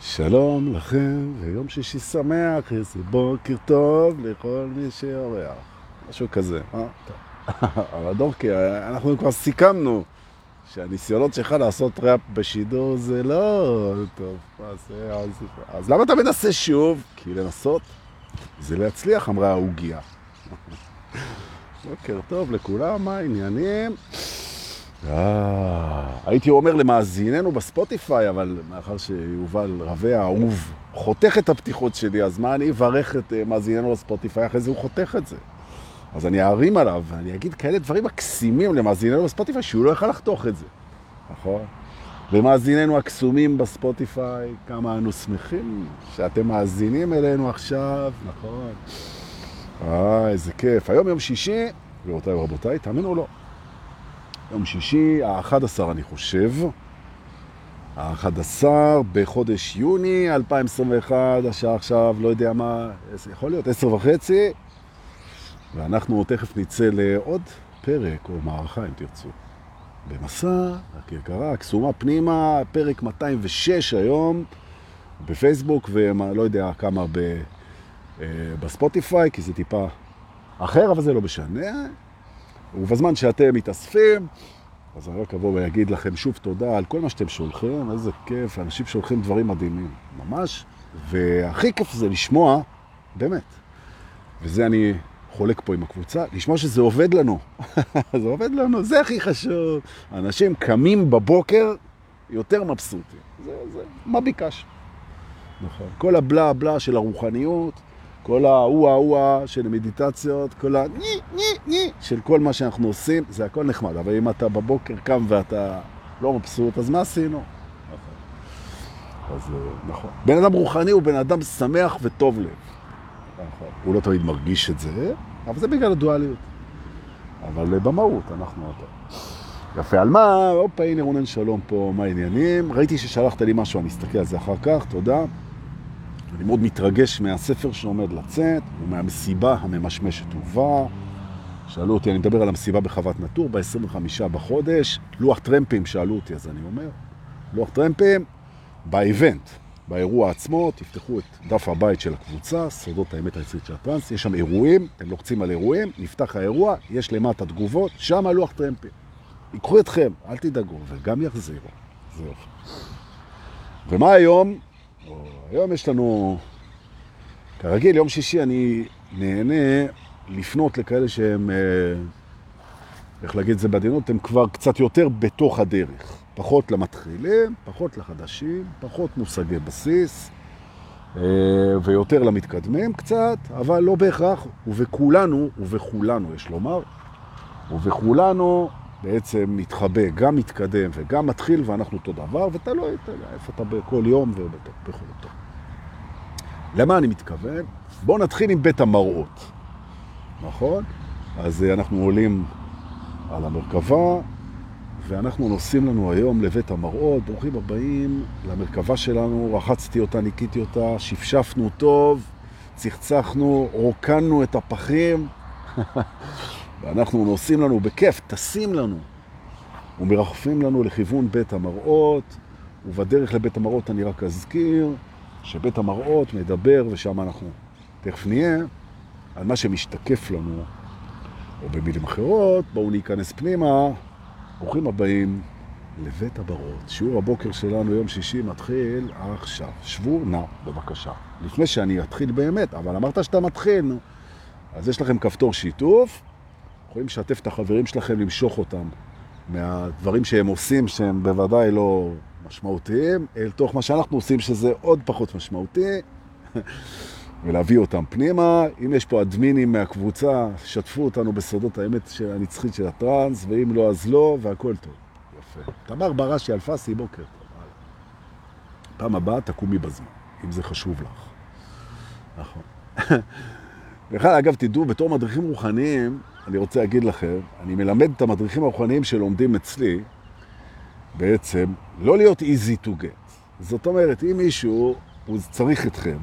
שלום לכם, ויום שישי שמח, איזה בוקר טוב לכל מי שאורח. משהו כזה, אה? אבל דורקי, אנחנו כבר סיכמנו שהניסיונות שלך לעשות ראפ בשידור זה לא טוב. זה, אז, אז למה אתה מנסה שוב? כי לנסות זה להצליח, אמרה העוגיה. בוקר טוב לכולם, מה העניינים? אה, הייתי אומר למאזיננו בספוטיפיי, אבל מאחר שיובל רבי האהוב חותך את הפתיחות שלי, אז מה אני אברך את אה, מאזיננו בספוטיפיי, אחרי זה הוא חותך את זה. אז אני אערים עליו, ואני אגיד כאלה דברים מקסימים למאזיננו בספוטיפיי, שהוא לא יוכל לחתוך את זה. נכון? ומאזיננו הקסומים בספוטיפיי, כמה אנו שמחים שאתם מאזינים אלינו עכשיו, נכון? אה, איזה כיף. היום יום שישי, גבירותיי ורבותיי, תאמינו או לא. יום שישי, ה-11 אני חושב, ה-11 בחודש יוני 2021, השעה עכשיו, לא יודע מה, יכול להיות, עשר וחצי, ואנחנו תכף נצא לעוד פרק או מערכה, אם תרצו. במסע, הכרכרה, הקסומה פנימה, פרק 206 היום, בפייסבוק, ולא יודע כמה ב, אה, בספוטיפיי, כי זה טיפה אחר, אבל זה לא משנה. ובזמן שאתם מתאספים, אז אני רק אבוא ואגיד לכם שוב תודה על כל מה שאתם שולחים, איזה כיף, אנשים שולחים דברים מדהימים, ממש. והכי כיף זה לשמוע, באמת, וזה אני חולק פה עם הקבוצה, לשמוע שזה עובד לנו. זה עובד לנו, זה הכי חשוב. אנשים קמים בבוקר יותר מבסוטים. זה, זה, מה ביקש? נכון. כל הבלה בלה של הרוחניות, כל ההוא-ההוא של המדיטציות, כל הני, ני, ני של כל מה שאנחנו עושים, זה הכל נחמד. אבל אם אתה בבוקר קם ואתה לא מבסוט, אז מה עשינו? אז נכון. בן אדם רוחני הוא בן אדם שמח וטוב לב. נכון. הוא לא תמיד מרגיש את זה, אבל זה בגלל הדואליות. אבל במהות אנחנו אותו. יפה, על מה? הופה, הנה רונן שלום פה, מה העניינים? ראיתי ששלחת לי משהו, אני אסתכל על זה אחר כך, תודה. אני מאוד מתרגש מהספר שעומד לצאת, ומהמסיבה הממשמשת ובא. שאלו אותי, אני מדבר על המסיבה בחוות נטור, ב-25 בחודש. לוח טרמפים שאלו אותי, אז אני אומר, לוח טרמפים, באיבנט, באירוע עצמו, תפתחו את דף הבית של הקבוצה, סודות האמת היצרית של הטרנס, יש שם אירועים, אתם לוחצים על אירועים, נפתח האירוע, יש למטה תגובות, שם לוח טרמפים. ייקחו אתכם, אל תדאגו, וגם יחזירו. זהו. ומה היום? היום יש לנו, כרגיל, יום שישי אני נהנה לפנות לכאלה שהם, אה, איך להגיד את זה בעדינות, הם כבר קצת יותר בתוך הדרך. פחות למתחילים, פחות לחדשים, פחות מושגי בסיס, אה, ויותר למתקדמים קצת, אבל לא בהכרח, ובכולנו, ובכולנו יש לומר, ובכולנו בעצם מתחבא, גם מתקדם וגם מתחיל, ואנחנו אותו דבר, ואתה לא יודע איפה אתה בכל יום ובכל אותו. למה אני מתכוון? בואו נתחיל עם בית המראות, נכון? אז אה, אנחנו עולים על המרכבה, ואנחנו נוסעים לנו היום לבית המראות. ברוכים הבאים למרכבה שלנו, רחצתי אותה, ניקיתי אותה, שפשפנו טוב, צחצחנו, רוקנו את הפחים. ואנחנו נוסעים לנו בכיף, טסים לנו, ומרחפים לנו לכיוון בית המראות, ובדרך לבית המראות אני רק אזכיר שבית המראות מדבר, ושם אנחנו תכף נהיה, על מה שמשתקף לנו, או במילים אחרות, בואו ניכנס פנימה, ברוכים הבאים לבית הברות. שיעור הבוקר שלנו יום שישי מתחיל עכשיו. שבו נא, בבקשה. לפני שאני אתחיל באמת, אבל אמרת שאתה מתחיל. אז יש לכם כפתור שיתוף, יכולים לשתף את החברים שלכם, למשוך אותם מהדברים שהם עושים, שהם בוודאי לא משמעותיים, אל תוך מה שאנחנו עושים, שזה עוד פחות משמעותי, ולהביא אותם פנימה. אם יש פה אדמינים מהקבוצה, שתפו אותנו בסודות האמת של הנצחית של הטרנס, ואם לא, אז לא, והכל טוב. יפה. תמר בראשי אלפסי, בוקר טוב. פעם הבאה תקומי בזמן, אם זה חשוב לך. נכון. בכלל, אגב, תדעו, בתור מדריכים רוחניים, אני רוצה להגיד לכם, אני מלמד את המדריכים הרוחניים שלומדים אצלי, בעצם, לא להיות easy to get. זאת אומרת, אם מישהו, הוא צריך אתכם,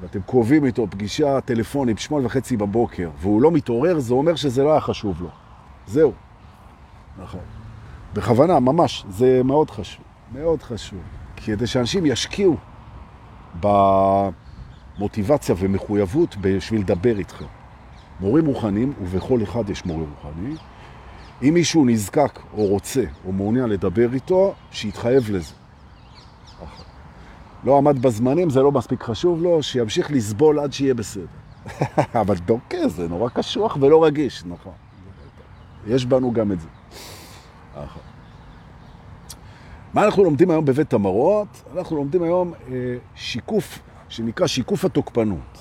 ואתם קרובים איתו פגישה טלפונית בשמונה וחצי בבוקר, והוא לא מתעורר, זה אומר שזה לא היה חשוב לו. זהו. נכון. בכוונה, ממש, זה מאוד חשוב, מאוד חשוב. כדי שאנשים ישקיעו במוטיבציה ומחויבות בשביל לדבר איתכם. מורים מוכנים, ובכל אחד יש מורה מוכני. אם מישהו נזקק או רוצה או מעוניין לדבר איתו, שיתחייב לזה. לא עמד בזמנים, זה לא מספיק חשוב לו, שימשיך לסבול עד שיהיה בסדר. אבל דוקא זה נורא קשוח ולא רגיש, נכון. יש בנו גם את זה. מה אנחנו לומדים היום בבית המראות? אנחנו לומדים היום אה, שיקוף, שנקרא שיקוף התוקפנות.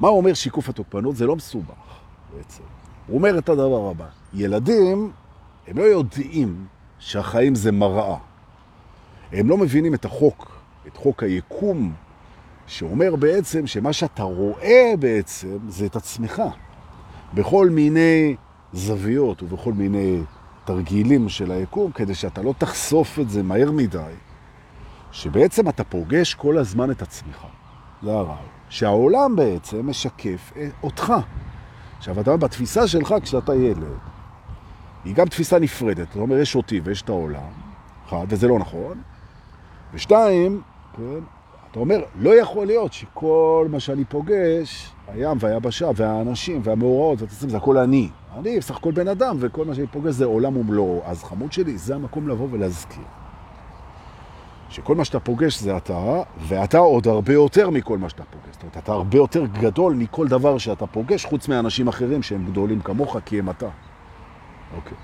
מה אומר שיקוף התוקפנות? זה לא מסובך בעצם. הוא אומר את הדבר הבא, ילדים, הם לא יודעים שהחיים זה מראה. הם לא מבינים את החוק, את חוק היקום, שאומר בעצם שמה שאתה רואה בעצם זה את עצמך. בכל מיני זוויות ובכל מיני תרגילים של היקום, כדי שאתה לא תחשוף את זה מהר מדי, שבעצם אתה פוגש כל הזמן את עצמך. זה הרעיון. שהעולם בעצם משקף אותך. עכשיו, אתה אומר, בתפיסה שלך כשאתה ילד, היא גם תפיסה נפרדת. זאת אומרת, יש אותי ויש את העולם, אחד, וזה לא נכון. ושתיים, כן, אתה אומר, לא יכול להיות שכל מה שאני פוגש, הים והיבשה והאנשים והמאורעות והתסים, זה הכל אני. אני בסך הכל בן אדם, וכל מה שאני פוגש זה עולם ומלואו. אז חמוד שלי, זה המקום לבוא ולהזכיר. שכל מה שאתה פוגש זה אתה, ואתה עוד הרבה יותר מכל מה שאתה פוגש. זאת אומרת, אתה הרבה יותר גדול מכל דבר שאתה פוגש, חוץ מאנשים אחרים שהם גדולים כמוך, כי הם אתה. אוקיי.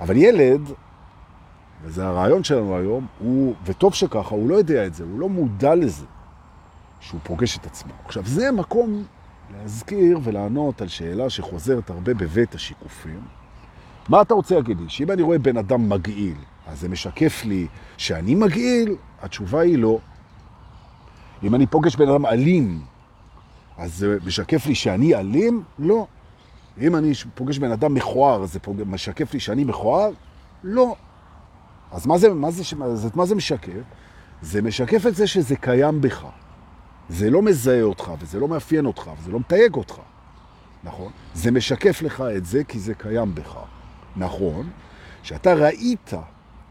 אבל ילד, וזה הרעיון שלנו היום, הוא, וטוב שככה, הוא לא יודע את זה, הוא לא מודע לזה, שהוא פוגש את עצמו. עכשיו, זה מקום להזכיר ולענות על שאלה שחוזרת הרבה בבית השיקופים. מה אתה רוצה להגיד לי? שאם אני רואה בן אדם מגעיל, אז זה משקף לי שאני מגעיל? התשובה היא לא. אם אני פוגש בן אדם אלים, אז זה משקף לי שאני אלים? לא. אם אני פוגש בן אדם מכוער, זה פוג... משקף לי שאני מכוער? לא. אז מה זה, מה זה, מה זה משקף? זה משקף את זה שזה קיים בך. זה לא מזהה אותך, וזה לא מאפיין אותך, וזה לא מתייג אותך. נכון? זה משקף לך את זה כי זה קיים בך. נכון? שאתה ראית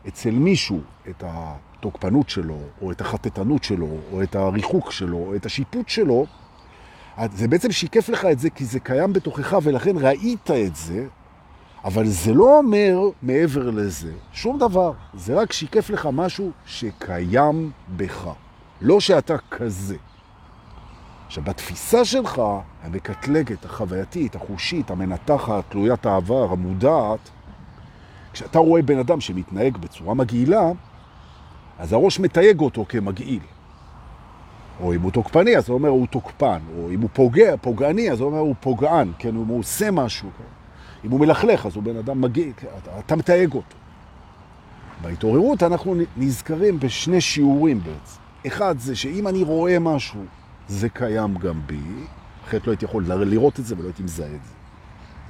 אצל מישהו את התוקפנות שלו, או את החטטנות שלו, או את הריחוק שלו, או את השיפוט שלו, זה בעצם שיקף לך את זה כי זה קיים בתוכך, ולכן ראית את זה, אבל זה לא אומר מעבר לזה שום דבר. זה רק שיקף לך משהו שקיים בך, לא שאתה כזה. עכשיו, בתפיסה שלך, המקטלגת, החווייתית, החושית, המנתחת, תלוית העבר, המודעת, כשאתה רואה בן אדם שמתנהג בצורה מגעילה, אז הראש מתייג אותו כמגעיל. או אם הוא תוקפני, אז הוא אומר הוא תוקפן, או אם הוא פוגע, פוגעני, אז הוא אומר הוא פוגען, כן, אם הוא עושה משהו, כן. אם הוא מלכלך, אז הוא בן אדם מגעיל, אתה, אתה מתייג אותו. בהתעוררות אנחנו נזכרים בשני שיעורים בעצם. אחד זה שאם אני רואה משהו, זה קיים גם בי, אחרת לא הייתי יכול לראות את זה ולא הייתי מזהה את זה.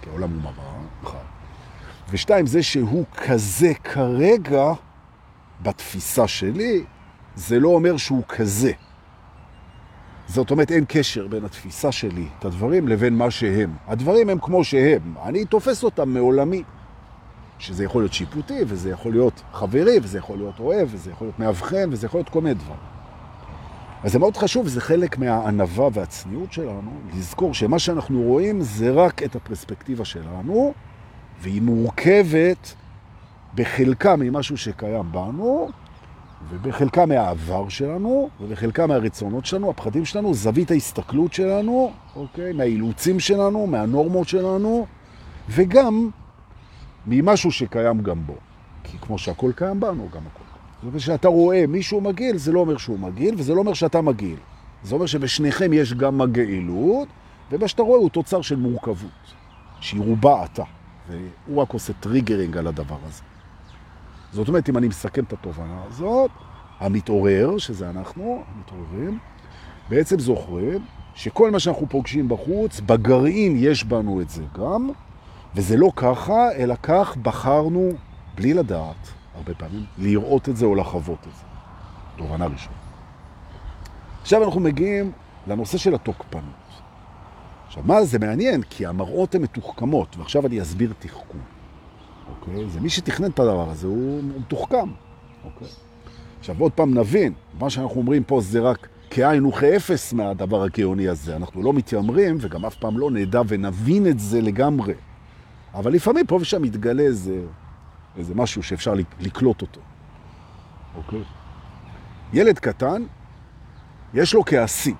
כי העולם הוא מראה, אחד. ושתיים, זה שהוא כזה כרגע, בתפיסה שלי, זה לא אומר שהוא כזה. זאת אומרת, אין קשר בין התפיסה שלי, את הדברים, לבין מה שהם. הדברים הם כמו שהם. אני תופס אותם מעולמי. שזה יכול להיות שיפוטי, וזה יכול להיות חברי, וזה יכול להיות אוהב, וזה יכול להיות מאבחן, וזה יכול להיות כל מיני דברים. אז זה מאוד חשוב, זה חלק מהענבה והצניעות שלנו, לזכור שמה שאנחנו רואים זה רק את הפרספקטיבה שלנו, והיא מורכבת בחלקה ממשהו שקיים בנו, ובחלקה מהעבר שלנו, ובחלקה מהרצונות שלנו, הפחדים שלנו, זווית ההסתכלות שלנו, אוקיי? מהאילוצים שלנו, מהנורמות שלנו, וגם ממשהו שקיים גם בו. כי כמו שהכל קיים בנו, גם הכל. זאת אומרת שאתה רואה מישהו מגעיל, זה לא אומר שהוא מגעיל, וזה לא אומר שאתה מגעיל. זה אומר שבשניכם יש גם מגעילות, ומה שאתה רואה הוא תוצר של מורכבות, שהיא רובה אתה. והוא רק עושה triggering על הדבר הזה. זאת אומרת, אם אני מסכם את התובנה הזאת, המתעורר, שזה אנחנו, המתעוררים, בעצם זוכרים שכל מה שאנחנו פוגשים בחוץ, בגרעין יש בנו את זה גם, וזה לא ככה, אלא כך בחרנו, בלי לדעת, הרבה פעמים, לראות את זה או לחוות את זה. תובנה ראשונה. עכשיו אנחנו מגיעים לנושא של התוקפנות. עכשיו, מה זה מעניין? כי המראות הן מתוחכמות, ועכשיו אני אסביר תחכום. אוקיי? זה מי שתכנן את הדבר הזה, הוא מתוחכם, אוקיי? עכשיו עוד פעם נבין, מה שאנחנו אומרים פה זה רק כאין וכאפס מהדבר הגאוני הזה. אנחנו לא מתיימרים וגם אף פעם לא נדע ונבין את זה לגמרי. אבל לפעמים פה ושם מתגלה איזה, איזה משהו שאפשר לקלוט אותו. אוקיי? ילד קטן, יש לו כעסים.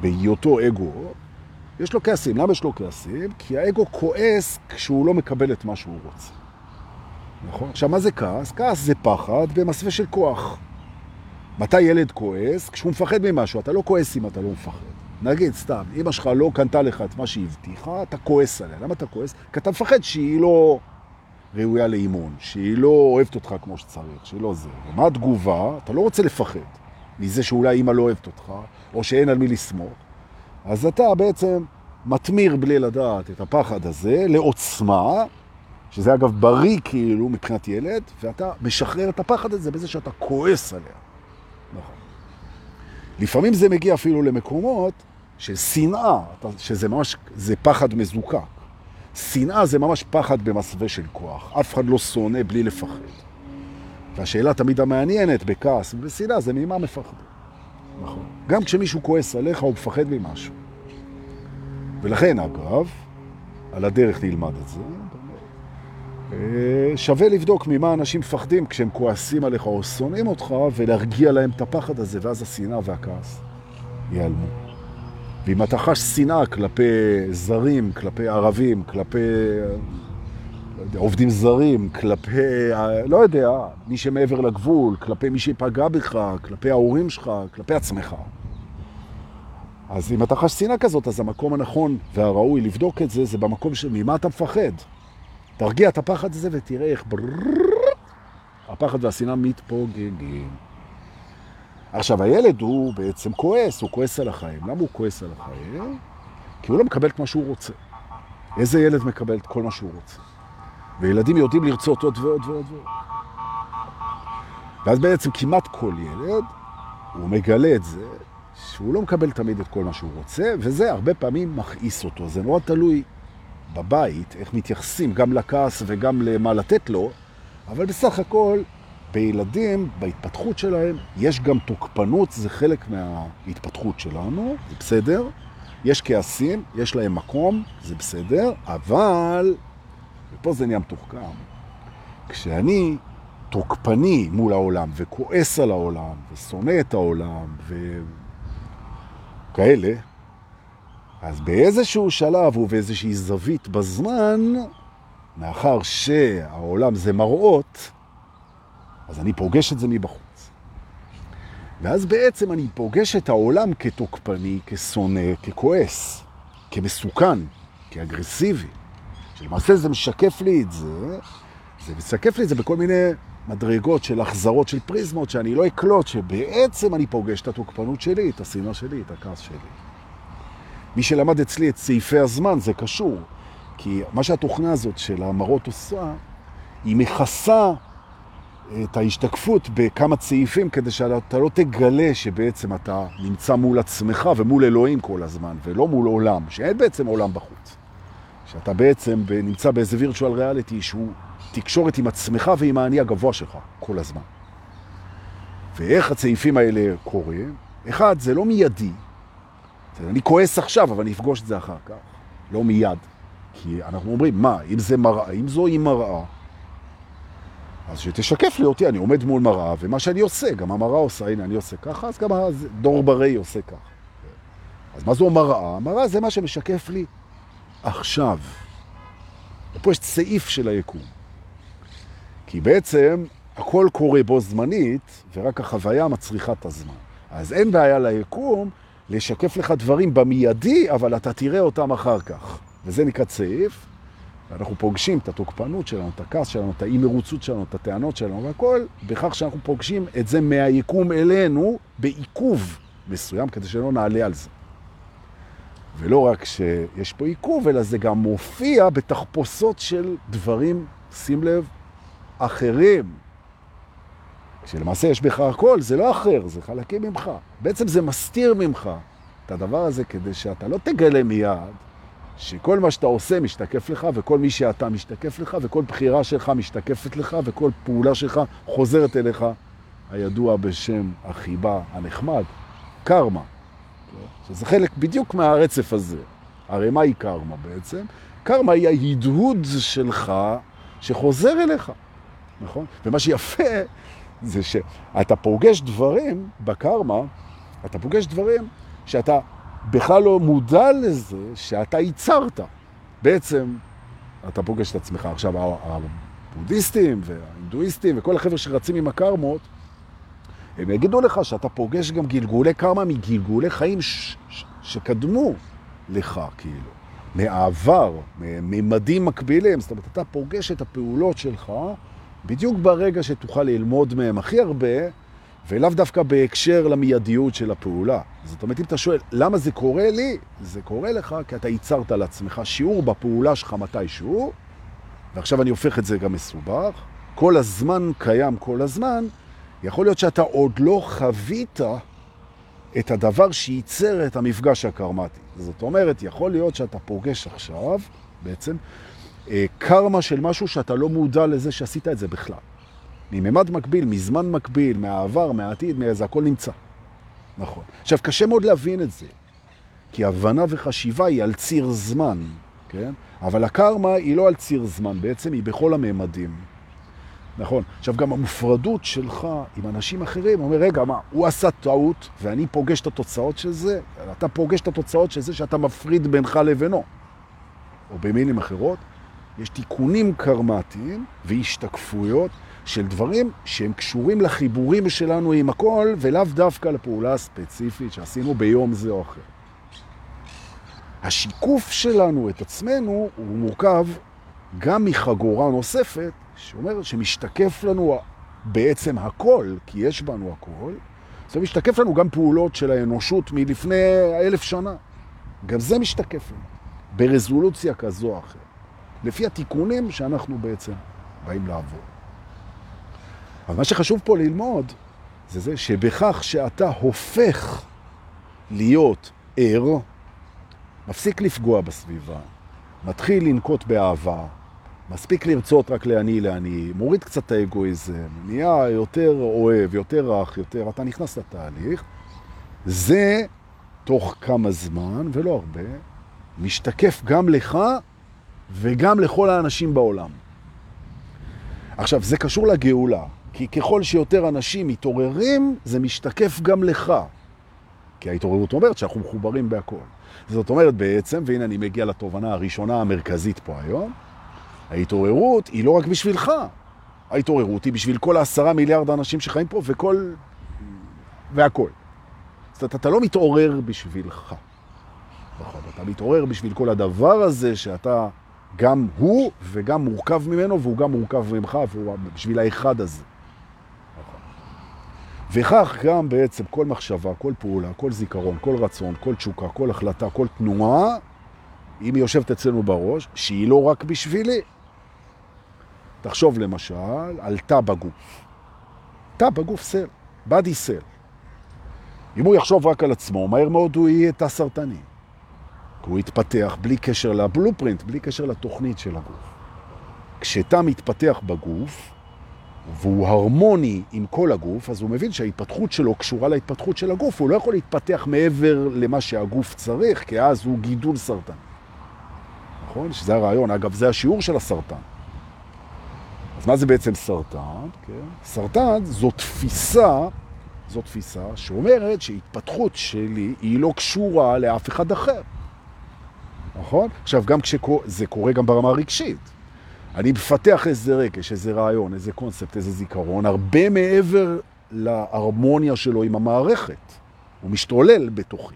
בהיותו אגו, יש לו כעסים. למה יש לו כעסים? כי האגו כועס כשהוא לא מקבל את מה שהוא רוצה. נכון? עכשיו, מה זה כעס? כעס זה פחד במסווה של כוח. מתי ילד כועס? כשהוא מפחד ממשהו. אתה לא כועס אם אתה לא מפחד. נגיד, סתם, אמא שלך לא קנתה לך את מה שהיא הבטיחה, אתה כועס עליה. למה אתה כועס? כי אתה מפחד שהיא לא ראויה לאימון, שהיא לא אוהבת אותך כמו שצריך, שהיא לא זה. ומה התגובה? אתה לא רוצה לפחד מזה שאולי אמא לא אוהבת אותך, או שאין על מי לסמוך. אז אתה בעצם מתמיר בלי לדעת את הפחד הזה לעוצמה, שזה אגב בריא כאילו מבחינת ילד, ואתה משחרר את הפחד הזה בזה שאתה כועס עליה. נכון. לפעמים זה מגיע אפילו למקומות של שנאה, שזה ממש, זה פחד מזוקק. שנאה זה ממש פחד במסווה של כוח. אף אחד לא שונא בלי לפחד. והשאלה תמיד המעניינת בכעס ובשנאה זה ממה מפחד. נכון. גם כשמישהו כועס עליך הוא מפחד ממשהו. ולכן, אגב, על הדרך נלמד את זה, אה, שווה לבדוק ממה אנשים מפחדים כשהם כועסים עליך או שונאים אותך, ולהרגיע להם את הפחד הזה, ואז השנאה והכעס ייעלמו. ואם אתה חש שנאה כלפי זרים, כלפי ערבים, כלפי עובדים זרים, כלפי, לא יודע, מי שמעבר לגבול, כלפי מי שפגע בך, כלפי ההורים שלך, כלפי עצמך. אז אם אתה חש שנאה כזאת, אז המקום הנכון והראוי לבדוק את זה, זה במקום של ממה אתה מפחד. תרגיע את הפחד הזה ותראה איך הפחד והשנאה מתפוגגים. עכשיו, הילד הוא בעצם כועס, הוא כועס על החיים. למה הוא כועס על החיים? כי הוא לא מקבל את מה שהוא רוצה. איזה ילד מקבל את כל מה שהוא רוצה? וילדים יודעים לרצות עוד ועוד ועוד ועוד. ואז בעצם כמעט כל ילד, הוא מגלה את זה, שהוא לא מקבל תמיד את כל מה שהוא רוצה, וזה הרבה פעמים מכעיס אותו. זה נורא תלוי בבית, איך מתייחסים גם לכעס וגם למה לתת לו, אבל בסך הכל, בילדים, בהתפתחות שלהם, יש גם תוקפנות, זה חלק מההתפתחות שלנו, זה בסדר. יש כעסים, יש להם מקום, זה בסדר, אבל, ופה זה נהיה מתוחכם, כשאני תוקפני מול העולם וכועס על העולם ושונא את העולם וכאלה, אז באיזשהו שלב ובאיזושהי זווית בזמן, מאחר שהעולם זה מראות, אז אני פוגש את זה מבחוץ. ואז בעצם אני פוגש את העולם כתוקפני, כשונא, ככועס, כמסוכן, כאגרסיבי. שלמעשה זה משקף לי את זה, זה משקף לי את זה בכל מיני מדרגות של החזרות של פריזמות, שאני לא אקלוט שבעצם אני פוגש את התוקפנות שלי, את השנאה שלי, את הכעס שלי. מי שלמד אצלי את צעיפי הזמן, זה קשור. כי מה שהתוכנה הזאת של המראות עושה, היא מכסה את ההשתקפות בכמה צעיפים כדי שאתה לא תגלה שבעצם אתה נמצא מול עצמך ומול אלוהים כל הזמן, ולא מול עולם, שאין בעצם עולם בחוץ. שאתה בעצם נמצא באיזה וירטואל ריאליטי שהוא תקשורת עם עצמך ועם האני הגבוה שלך כל הזמן. ואיך הצעיפים האלה קורים? אחד, זה לא מיידי, אני כועס עכשיו, אבל אני אפגוש את זה אחר כך, לא מיד. כי אנחנו אומרים, מה, אם זה מראה, אם זו היא מראה, אז שתשקף לי אותי, אני עומד מול מראה, ומה שאני עושה, גם המראה עושה, הנה, אני עושה ככה, אז גם דור ברי עושה ככה. אז מה זו מראה? מראה זה מה שמשקף לי עכשיו. ופה יש סעיף של היקום. כי בעצם הכל קורה בו זמנית, ורק החוויה מצריכה את הזמן. אז אין בעיה ליקום לשקף לך דברים במיידי, אבל אתה תראה אותם אחר כך. וזה נקרא צעיף, ואנחנו פוגשים את התוקפנות שלנו, את הכעס שלנו, את האי-מרוצות שלנו, את הטענות שלנו, והכל בכך שאנחנו פוגשים את זה מהיקום אלינו בעיכוב מסוים, כדי שלא נעלה על זה. ולא רק שיש פה עיכוב, אלא זה גם מופיע בתחפושות של דברים, שים לב, אחרים. כשלמעשה יש בך הכל, זה לא אחר, זה חלקים ממך. בעצם זה מסתיר ממך את הדבר הזה כדי שאתה לא תגלה מיד שכל מה שאתה עושה משתקף לך, וכל מי שאתה משתקף לך, וכל בחירה שלך משתקפת לך, וכל פעולה שלך חוזרת אליך, הידוע בשם החיבה הנחמד, קרמה. שזה חלק בדיוק מהרצף הזה. הרי מהי קרמה בעצם? קרמה היא ההדהוד שלך שחוזר אליך, נכון? ומה שיפה זה שאתה פוגש דברים בקרמה, אתה פוגש דברים שאתה בכלל לא מודע לזה שאתה ייצרת. בעצם אתה פוגש את עצמך. עכשיו, הבודהיסטים וההינדואיסטים וכל החבר'ה שרצים עם הקרמות, הם יגידו לך שאתה פוגש גם גלגולי קרמה מגלגולי חיים ש- ש- שקדמו לך, כאילו, מעבר, ממדים מקבילים. זאת אומרת, אתה פוגש את הפעולות שלך בדיוק ברגע שתוכל ללמוד מהם הכי הרבה, ולאו דווקא בהקשר למיידיות של הפעולה. זאת אומרת, אם אתה שואל, למה זה קורה לי? זה קורה לך כי אתה ייצרת לעצמך שיעור בפעולה שלך מתישהו, ועכשיו אני הופך את זה גם מסובך. כל הזמן קיים כל הזמן, יכול להיות שאתה עוד לא חווית את הדבר שייצר את המפגש הקרמטי. זאת אומרת, יכול להיות שאתה פוגש עכשיו, בעצם, אה, קרמה של משהו שאתה לא מודע לזה שעשית את זה בכלל. מממד מקביל, מזמן מקביל, מהעבר, מהעתיד, מאיזה, הכל נמצא. נכון. עכשיו, קשה מאוד להבין את זה, כי הבנה וחשיבה היא על ציר זמן, כן? אבל הקרמה היא לא על ציר זמן, בעצם היא בכל הממדים. נכון. עכשיו, גם המופרדות שלך עם אנשים אחרים, אומר, רגע, מה, הוא עשה טעות, ואני פוגש את התוצאות של זה, אתה פוגש את התוצאות של זה שאתה מפריד בינך לבינו. או במילים אחרות, יש תיקונים קרמטיים והשתקפויות של דברים שהם קשורים לחיבורים שלנו עם הכל, ולאו דווקא לפעולה הספציפית שעשינו ביום זה או אחר. השיקוף שלנו את עצמנו הוא מורכב גם מחגורה נוספת, שאומרת שמשתקף לנו בעצם הכל, כי יש בנו הכל, זה משתקף לנו גם פעולות של האנושות מלפני אלף שנה. גם זה משתקף לנו, ברזולוציה כזו או אחרת, לפי התיקונים שאנחנו בעצם באים לעבור. אבל מה שחשוב פה ללמוד, זה זה שבכך שאתה הופך להיות ער, מפסיק לפגוע בסביבה, מתחיל לנקוט באהבה, מספיק לרצות רק לעני לעני, מוריד קצת את האגואיזם, נהיה יותר אוהב, יותר רך, יותר, אתה נכנס לתהליך, זה תוך כמה זמן, ולא הרבה, משתקף גם לך וגם לכל האנשים בעולם. עכשיו, זה קשור לגאולה, כי ככל שיותר אנשים מתעוררים, זה משתקף גם לך. כי ההתעוררות אומרת שאנחנו מחוברים בהכל. זאת אומרת בעצם, והנה אני מגיע לתובנה הראשונה המרכזית פה היום, ההתעוררות היא לא רק בשבילך, ההתעוררות היא בשביל כל העשרה מיליארד האנשים שחיים פה וכל... והכל. זאת אומרת, אתה לא מתעורר בשבילך. נכון, אתה מתעורר בשביל כל הדבר הזה שאתה גם הוא וגם מורכב ממנו והוא גם מורכב ממך והוא בשביל האחד הזה. נכון. וכך גם בעצם כל מחשבה, כל פעולה, כל זיכרון, כל רצון, כל תשוקה, כל החלטה, כל תנועה, אם היא יושבת אצלנו בראש, שהיא לא רק בשבילי. תחשוב למשל על תא בגוף. תא בגוף סל, בדי סל. אם הוא יחשוב רק על עצמו, מהר מאוד הוא יהיה תא סרטני. הוא יתפתח בלי קשר לבלופרינט, בלי קשר לתוכנית של הגוף. כשתא מתפתח בגוף, והוא הרמוני עם כל הגוף, אז הוא מבין שההתפתחות שלו קשורה להתפתחות של הגוף, הוא לא יכול להתפתח מעבר למה שהגוף צריך, כי אז הוא גידול סרטן. נכון? שזה הרעיון. אגב, זה השיעור של הסרטן. אז מה זה בעצם סרטן? כן? סרטן זו תפיסה, זו תפיסה שאומרת שהתפתחות שלי היא לא קשורה לאף אחד אחר. נכון? עכשיו, גם כשזה קורה גם ברמה הרגשית. אני מפתח איזה רגש, איזה רעיון, איזה קונספט, איזה זיכרון, הרבה מעבר להרמוניה שלו עם המערכת. הוא משתולל בתוכי.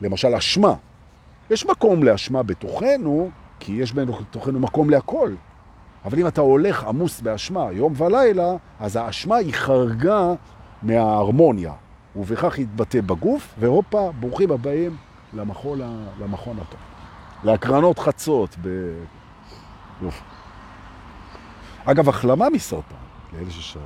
למשל, אשמה. יש מקום לאשמה בתוכנו, כי יש בתוכנו מקום להכל. אבל אם אתה הולך עמוס באשמה יום ולילה, אז האשמה היא חרגה מההרמוניה, ובכך יתבטא בגוף, והופה, ברוכים הבאים למכון, למכון הטוב. להקרנות חצות ב... אגב, החלמה מסרטן, לאלה ששאלו,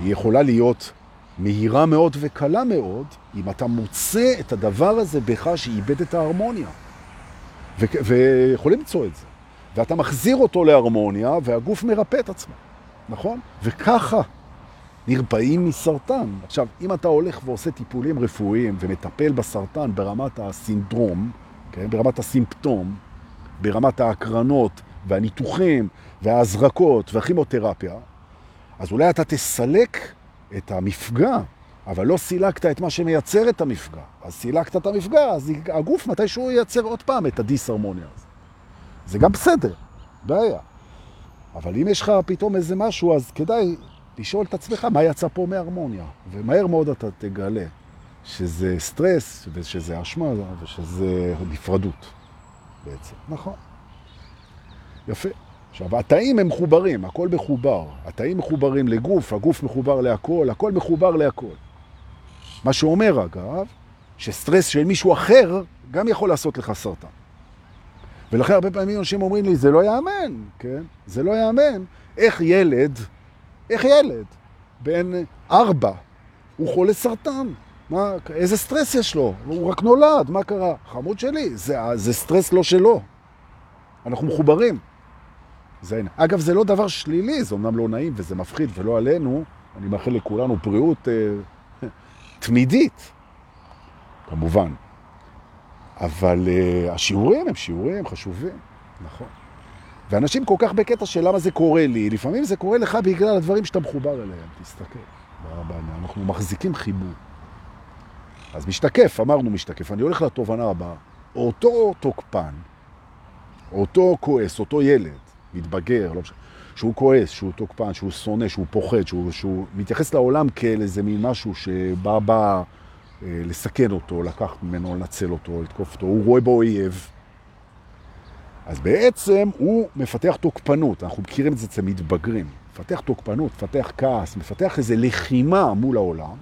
היא יכולה להיות מהירה מאוד וקלה מאוד, אם אתה מוצא את הדבר הזה בך שאיבד את ההרמוניה. ויכולים למצוא את זה. ואתה מחזיר אותו להרמוניה, והגוף מרפא את עצמו, נכון? וככה נרפאים מסרטן. עכשיו, אם אתה הולך ועושה טיפולים רפואיים ומטפל בסרטן ברמת הסינדרום, כן? ברמת הסימפטום, ברמת ההקרנות והניתוחים וההזרקות והכימותרפיה, אז אולי אתה תסלק את המפגע, אבל לא סילקת את מה שמייצר את המפגע. אז סילקת את המפגע, אז הגוף מתישהו ייצר עוד פעם את הדיסהרמוניה הזאת. זה גם בסדר, בעיה. אבל אם יש לך פתאום איזה משהו, אז כדאי לשאול את עצמך מה יצא פה מהרמוניה. ומהר מאוד אתה תגלה שזה סטרס, ושזה אשמה, ושזה נפרדות בעצם. נכון. יפה. עכשיו, התאים הם מחוברים, הכל מחובר. התאים מחוברים לגוף, הגוף מחובר להכל, הכל מחובר להכל. מה שאומר, אגב, שסטרס של מישהו אחר גם יכול לעשות לך סרטן. ולכן הרבה פעמים אנשים אומרים לי, זה לא יאמן, כן? זה לא יאמן. איך ילד, איך ילד, בן ארבע, הוא חולה סרטן? מה, איזה סטרס יש לו? הוא רק נולד, מה קרה? חמוד שלי, זה, זה סטרס לא שלו. אנחנו מחוברים. זה, אגב, זה לא דבר שלילי, זה אמנם לא נעים וזה מפחיד ולא עלינו. אני מאחל לכולנו בריאות אה, תמידית, כמובן. אבל uh, השיעורים הם שיעורים חשובים, נכון. ואנשים כל כך בקטע של למה זה קורה לי, לפעמים זה קורה לך בגלל הדברים שאתה מחובר אליהם, תסתכל. אנחנו מחזיקים חיבור. אז משתקף, אמרנו משתקף, אני הולך לתובנה הבאה. אותו תוקפן, אותו כועס, אותו ילד, מתבגר, לא משנה, שהוא כועס, שהוא תוקפן, שהוא שונא, שהוא פוחד, שהוא, שהוא מתייחס לעולם כאל איזה מין משהו שבא, בא... אה, לסכן אותו, לקחת ממנו, לנצל אותו, לתקוף אותו, הוא רואה בו אויב. אז בעצם הוא מפתח תוקפנות, אנחנו מכירים את זה אצל מתבגרים. מפתח תוקפנות, מפתח כעס, מפתח איזו לחימה מול העולם.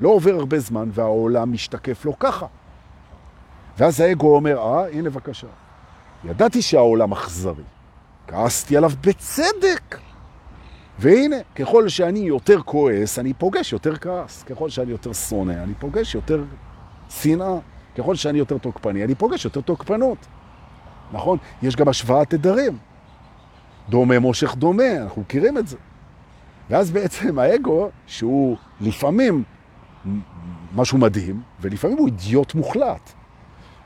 לא עובר הרבה זמן והעולם משתקף לו ככה. ואז האגו אומר, אה, הנה בבקשה. ידעתי שהעולם אכזרי. כעסתי עליו בצדק. והנה, ככל שאני יותר כועס, אני פוגש יותר כעס. ככל שאני יותר שונא, אני פוגש יותר שנאה. ככל שאני יותר תוקפני, אני פוגש יותר תוקפנות. נכון? יש גם השוואת תדרים. דומה מושך דומה, אנחנו מכירים את זה. ואז בעצם האגו, שהוא לפעמים משהו מדהים, ולפעמים הוא אידיוט מוחלט.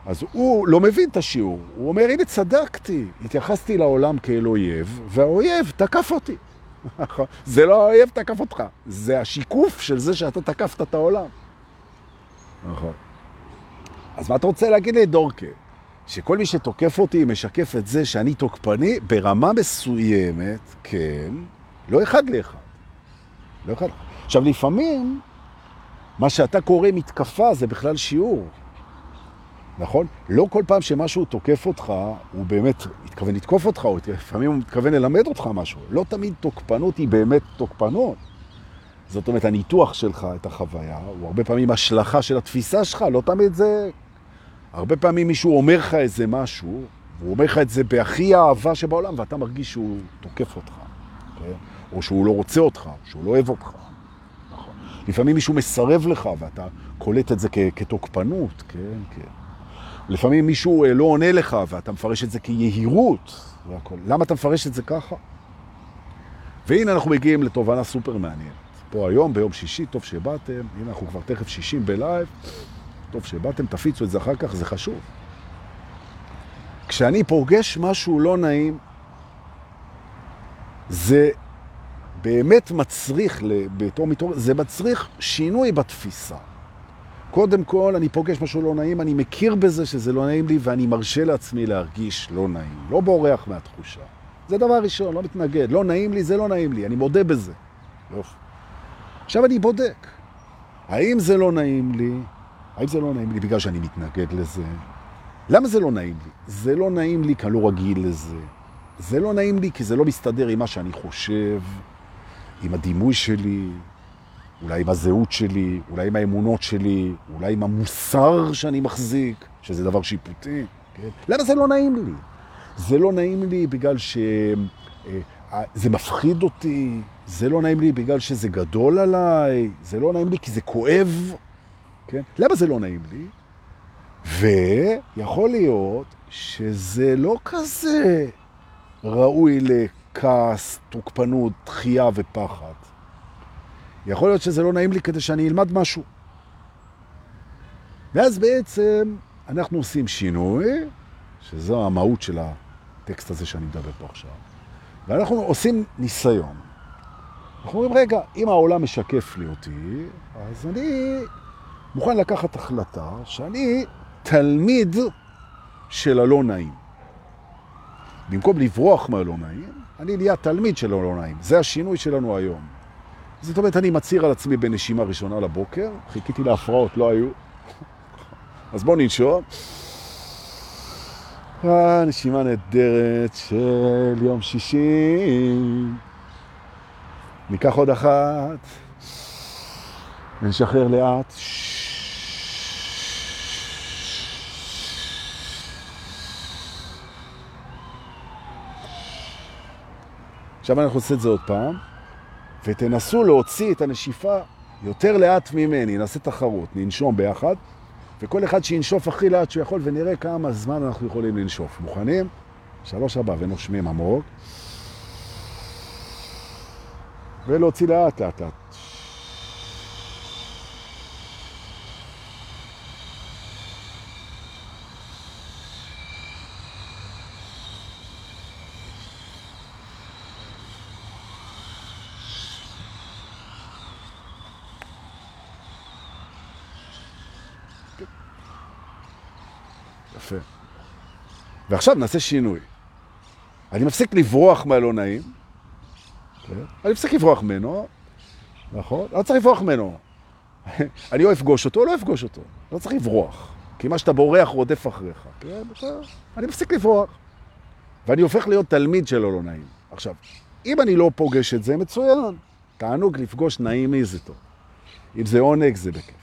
אז הוא לא מבין את השיעור. הוא אומר, הנה צדקתי, התייחסתי לעולם כאל אויב, והאויב תקף אותי. נכון. זה לא האויב תקף אותך, זה השיקוף של זה שאתה תקפת את העולם. נכון. אז מה אתה רוצה להגיד לי, דורקה? שכל מי שתוקף אותי משקף את זה שאני תוקפני ברמה מסוימת, כן, לא אחד לאחד. לא אחד. עכשיו, לפעמים, מה שאתה קורא מתקפה זה בכלל שיעור. נכון? לא כל פעם שמשהו תוקף אותך, הוא באמת מתכוון לתקוף אותך, או לפעמים הוא מתכוון ללמד אותך משהו. לא תמיד תוקפנות היא באמת תוקפנות. זאת אומרת, הניתוח שלך את החוויה, הוא הרבה פעמים השלכה של התפיסה שלך, לא תמיד זה... הרבה פעמים מישהו אומר לך איזה משהו, והוא אומר לך את זה בהכי אהבה שבעולם, ואתה מרגיש שהוא תוקף אותך, כן? או שהוא לא רוצה אותך, שהוא לא אוהב אותך. נכון. לפעמים מישהו מסרב לך, ואתה קולט את זה כתוקפנות, כן, כן. לפעמים מישהו אה, לא עונה לך ואתה מפרש את זה כיהירות. והכל. למה אתה מפרש את זה ככה? והנה אנחנו מגיעים לתובנה סופר מעניינת. פה היום, ביום שישי, טוב שבאתם. הנה אנחנו כבר תכף שישים בלייב. טוב שבאתם, תפיצו את זה אחר כך, זה חשוב. כשאני פוגש משהו לא נעים, זה באמת מצריך, בתור מתעורר, זה מצריך שינוי בתפיסה. קודם כל, אני פוגש משהו לא נעים, אני מכיר בזה שזה לא נעים לי, ואני מרשה לעצמי להרגיש לא נעים. לא בורח מהתחושה. זה דבר ראשון, לא מתנגד. לא נעים לי, זה לא נעים לי, אני מודה בזה. יופי. עכשיו אני בודק. האם זה לא נעים לי? האם זה לא נעים לי בגלל שאני מתנגד לזה? למה זה לא נעים לי? זה לא נעים לי כי אני לא רגיל לזה. זה לא נעים לי כי זה לא מסתדר עם מה שאני חושב, עם הדימוי שלי, אולי עם הזהות שלי, אולי עם האמונות שלי, אולי עם המוסר שאני מחזיק, שזה דבר שיפוטי. כן? למה זה לא נעים לי? זה לא נעים לי בגלל שזה אה, אה, מפחיד אותי, זה לא נעים לי בגלל שזה גדול עליי, זה לא נעים לי כי זה כואב. כן? למה זה לא נעים לי? ויכול להיות שזה לא כזה ראוי לכעס, תוקפנות, דחייה ופחד. יכול להיות שזה לא נעים לי כדי שאני אלמד משהו. ואז בעצם אנחנו עושים שינוי, שזו המהות של הטקסט הזה שאני מדבר פה עכשיו, ואנחנו עושים ניסיון. אנחנו אומרים, רגע, אם העולם משקף לי אותי, אז אני מוכן לקחת החלטה שאני תלמיד של הלא נעים. במקום לברוח מהלא נעים, אני נהיה תלמיד של הלא נעים. זה השינוי שלנו היום. זאת אומרת, אני מצהיר על עצמי בנשימה ראשונה לבוקר, חיכיתי להפרעות, לא היו. אז בואו ננשום. נשימה נהדרת של יום שישי. ניקח עוד אחת, ונשחרר לאט. עכשיו אנחנו עושים את זה עוד פעם, ותנסו להוציא את הנשיפה יותר לאט ממני, נעשה תחרות, ננשום ביחד, וכל אחד שינשוף הכי לאט שהוא יכול, ונראה כמה זמן אנחנו יכולים לנשוף. מוכנים? שלוש ארבע, ונושמים עמוק. ולהוציא לאט לאט לאט. יפה. ועכשיו נעשה שינוי. אני מפסיק לברוח מהלא נעים? אני מפסיק לברוח ממנו, נכון? לא צריך לברוח ממנו. אני או אפגוש אותו או לא אפגוש אותו. לא צריך לברוח. כי מה שאתה בורח רודף אחריך. כן? אני מפסיק לברוח. ואני הופך להיות תלמיד של הלא נעים. עכשיו, אם אני לא פוגש את זה, מצוין. תענוג לפגוש נעים מי זה טוב. אם זה עונג, זה בכיף.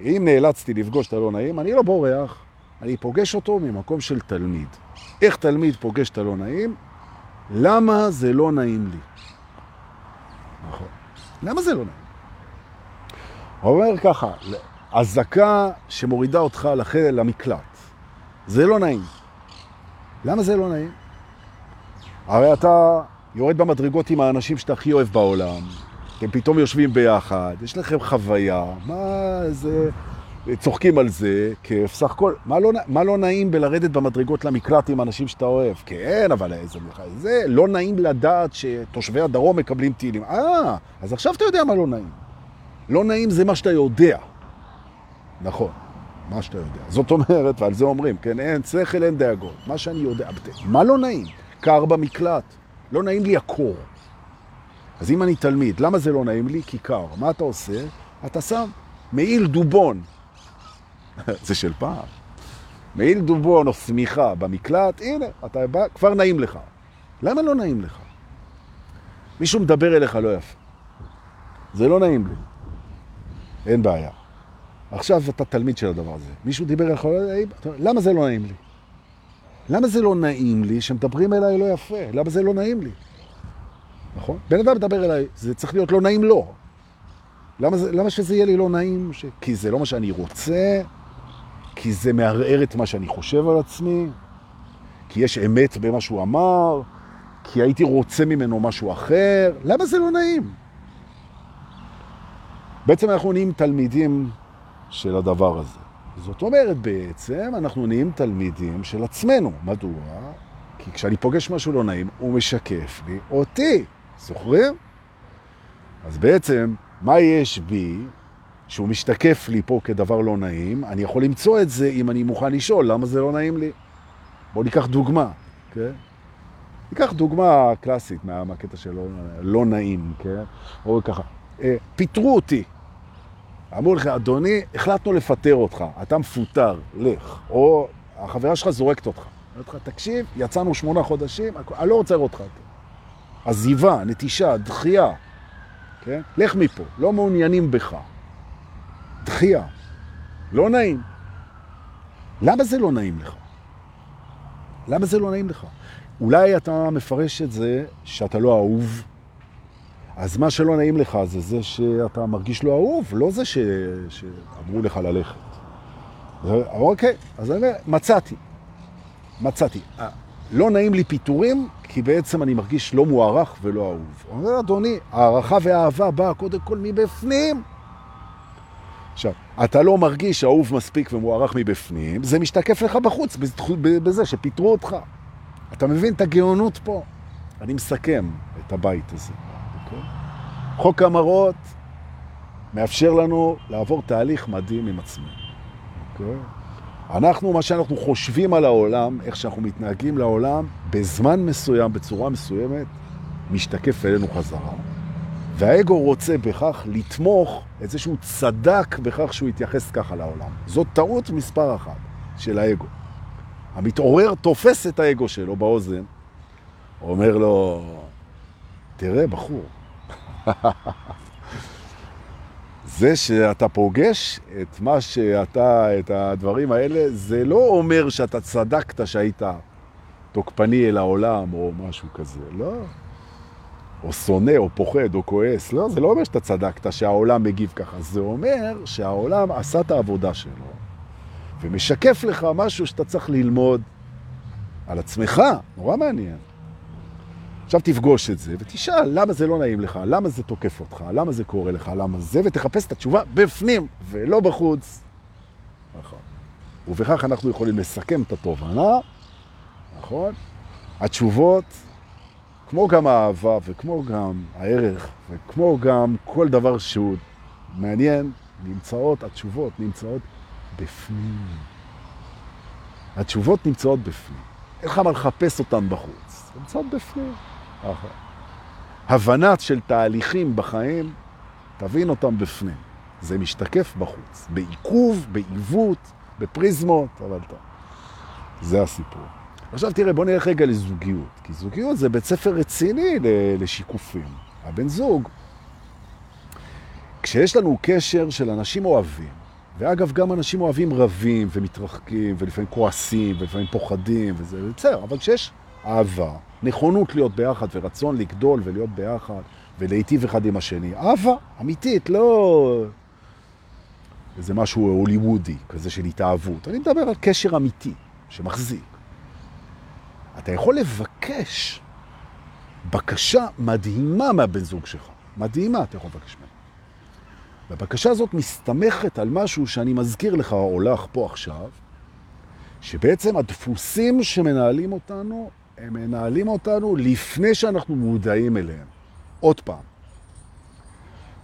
אם נאלצתי לפגוש את הלא נעים, אני לא בורח. אני פוגש אותו ממקום של תלמיד. איך תלמיד פוגש את הלא נעים? למה זה לא נעים לי? נכון. למה זה לא נעים? הוא אומר ככה, הזקה שמורידה אותך לחל, למקלט, זה לא נעים. למה זה לא נעים? הרי אתה יורד במדרגות עם האנשים שאתה הכי אוהב בעולם, אתם פתאום יושבים ביחד, יש לכם חוויה, מה זה... צוחקים על זה, כיף, סך הכל, מה לא, מה לא נעים בלרדת במדרגות למקלט עם אנשים שאתה אוהב? כן, אבל איזה, זה לא נעים לדעת שתושבי הדרום מקבלים טילים. אה, אז עכשיו אתה יודע מה לא נעים. לא נעים זה מה שאתה יודע. נכון, מה שאתה יודע. זאת אומרת, ועל זה אומרים, כן, אין שכל, אין דאגות. מה שאני יודע. מה לא נעים? קר במקלט. לא נעים לי הקור. אז אם אני תלמיד, למה זה לא נעים לי? כי קר. מה אתה עושה? אתה שם מעיל דובון זה של פעם. מעיל דובון או סמיכה במקלט, הנה, אתה בא, כבר נעים לך. למה לא נעים לך? מישהו מדבר אליך לא יפה. זה לא נעים לי. אין בעיה. עכשיו אתה תלמיד של הדבר הזה. מישהו דיבר אליך לא יפה, למה זה לא נעים לי? למה זה לא נעים לי שמדברים אליי לא יפה? למה זה לא נעים לי? נכון? בן אדם מדבר אליי, זה צריך להיות לא נעים לו. למה, זה, למה שזה יהיה לי לא נעים? ש... כי זה לא מה שאני רוצה, כי זה מערער את מה שאני חושב על עצמי, כי יש אמת במה שהוא אמר, כי הייתי רוצה ממנו משהו אחר. למה זה לא נעים? בעצם אנחנו נהיים תלמידים של הדבר הזה. זאת אומרת, בעצם אנחנו נהיים תלמידים של עצמנו. מדוע? כי כשאני פוגש משהו לא נעים, הוא משקף לי אותי. זוכרים? אז בעצם, מה יש בי שהוא משתקף לי פה כדבר לא נעים, אני יכול למצוא את זה אם אני מוכן לשאול למה זה לא נעים לי. בואו ניקח דוגמה, כן? ניקח דוגמה קלאסית מהקטע של לא, לא נעים, כן? או ככה, אה, פיטרו אותי. אמרו לך, אדוני, החלטנו לפטר אותך, אתה מפוטר, לך. או החברה שלך זורקת אותך. אומרת לך, תקשיב, יצאנו שמונה חודשים, אני לא לראות אותך. עזיבה, נטישה, דחייה, כן? לך מפה, לא מעוניינים בך. דחייה. לא נעים. למה זה לא נעים לך? למה זה לא נעים לך? אולי אתה מפרש את זה שאתה לא אהוב, אז מה שלא נעים לך זה זה שאתה מרגיש לא אהוב, לא זה ש... שאמרו לך ללכת. אוקיי, אז אני אומר, מצאתי. מצאתי. אה, לא נעים לי פיתורים, כי בעצם אני מרגיש לא מוערך ולא אהוב. אומר, אדוני, הערכה והאהבה באה קודם כל מבפנים. עכשיו, אתה לא מרגיש אהוב מספיק ומוערך מבפנים, זה משתקף לך בחוץ, בזה שפיתרו אותך. אתה מבין את הגאונות פה? אני מסכם את הבית הזה. Okay? אוקיי? חוק המראות מאפשר לנו לעבור תהליך מדהים עם עצמנו. Okay? אוקיי? אנחנו, מה שאנחנו חושבים על העולם, איך שאנחנו מתנהגים לעולם, בזמן מסוים, בצורה מסוימת, משתקף אלינו חזרה. והאגו רוצה בכך לתמוך איזשהו צדק בכך שהוא יתייחס ככה לעולם. זאת טעות מספר אחת של האגו. המתעורר תופס את האגו שלו באוזן, אומר לו, תראה, בחור, זה שאתה פוגש את מה שאתה, את הדברים האלה, זה לא אומר שאתה צדקת שהיית תוקפני אל העולם או משהו כזה, לא. או שונא, או פוחד, או כועס. לא, זה לא אומר שאתה צדקת, שהעולם מגיב ככה. זה אומר שהעולם עשה את העבודה שלו, ומשקף לך משהו שאתה צריך ללמוד על עצמך. נורא מעניין. עכשיו תפגוש את זה ותשאל למה זה לא נעים לך, למה זה תוקף אותך, למה זה קורה לך, למה זה, ותחפש את התשובה בפנים ולא בחוץ. נכון. ובכך אנחנו יכולים לסכם את התובנה, נכון? התשובות, כמו גם האהבה וכמו גם הערך וכמו גם כל דבר שהוא מעניין, נמצאות, התשובות נמצאות בפנים. התשובות נמצאות בפנים. אין לך מה לחפש אותן בחוץ, נמצאות בפנים. הבנה של תהליכים בחיים, תבין אותם בפנים. זה משתקף בחוץ, בעיכוב, בעיוות, בפריזמות, אבל טוב. זה הסיפור. עכשיו תראה, בוא נלך רגע לזוגיות, כי זוגיות זה בית ספר רציני לשיקופים. הבן זוג, כשיש לנו קשר של אנשים אוהבים, ואגב, גם אנשים אוהבים רבים ומתרחקים, ולפעמים כועסים, ולפעמים פוחדים, וזה בסדר, אבל כשיש אהבה, נכונות להיות ביחד ורצון לגדול ולהיות ביחד ולהיטיב אחד עם השני. אהבה, אמיתית, לא איזה משהו הוליוודי, כזה של התאהבות. אני מדבר על קשר אמיתי שמחזיק. אתה יכול לבקש בקשה מדהימה מהבן זוג שלך. מדהימה אתה יכול לבקש ממנו. והבקשה הזאת מסתמכת על משהו שאני מזכיר לך או לך פה עכשיו, שבעצם הדפוסים שמנהלים אותנו הם מנהלים אותנו לפני שאנחנו מודעים אליהם. עוד פעם,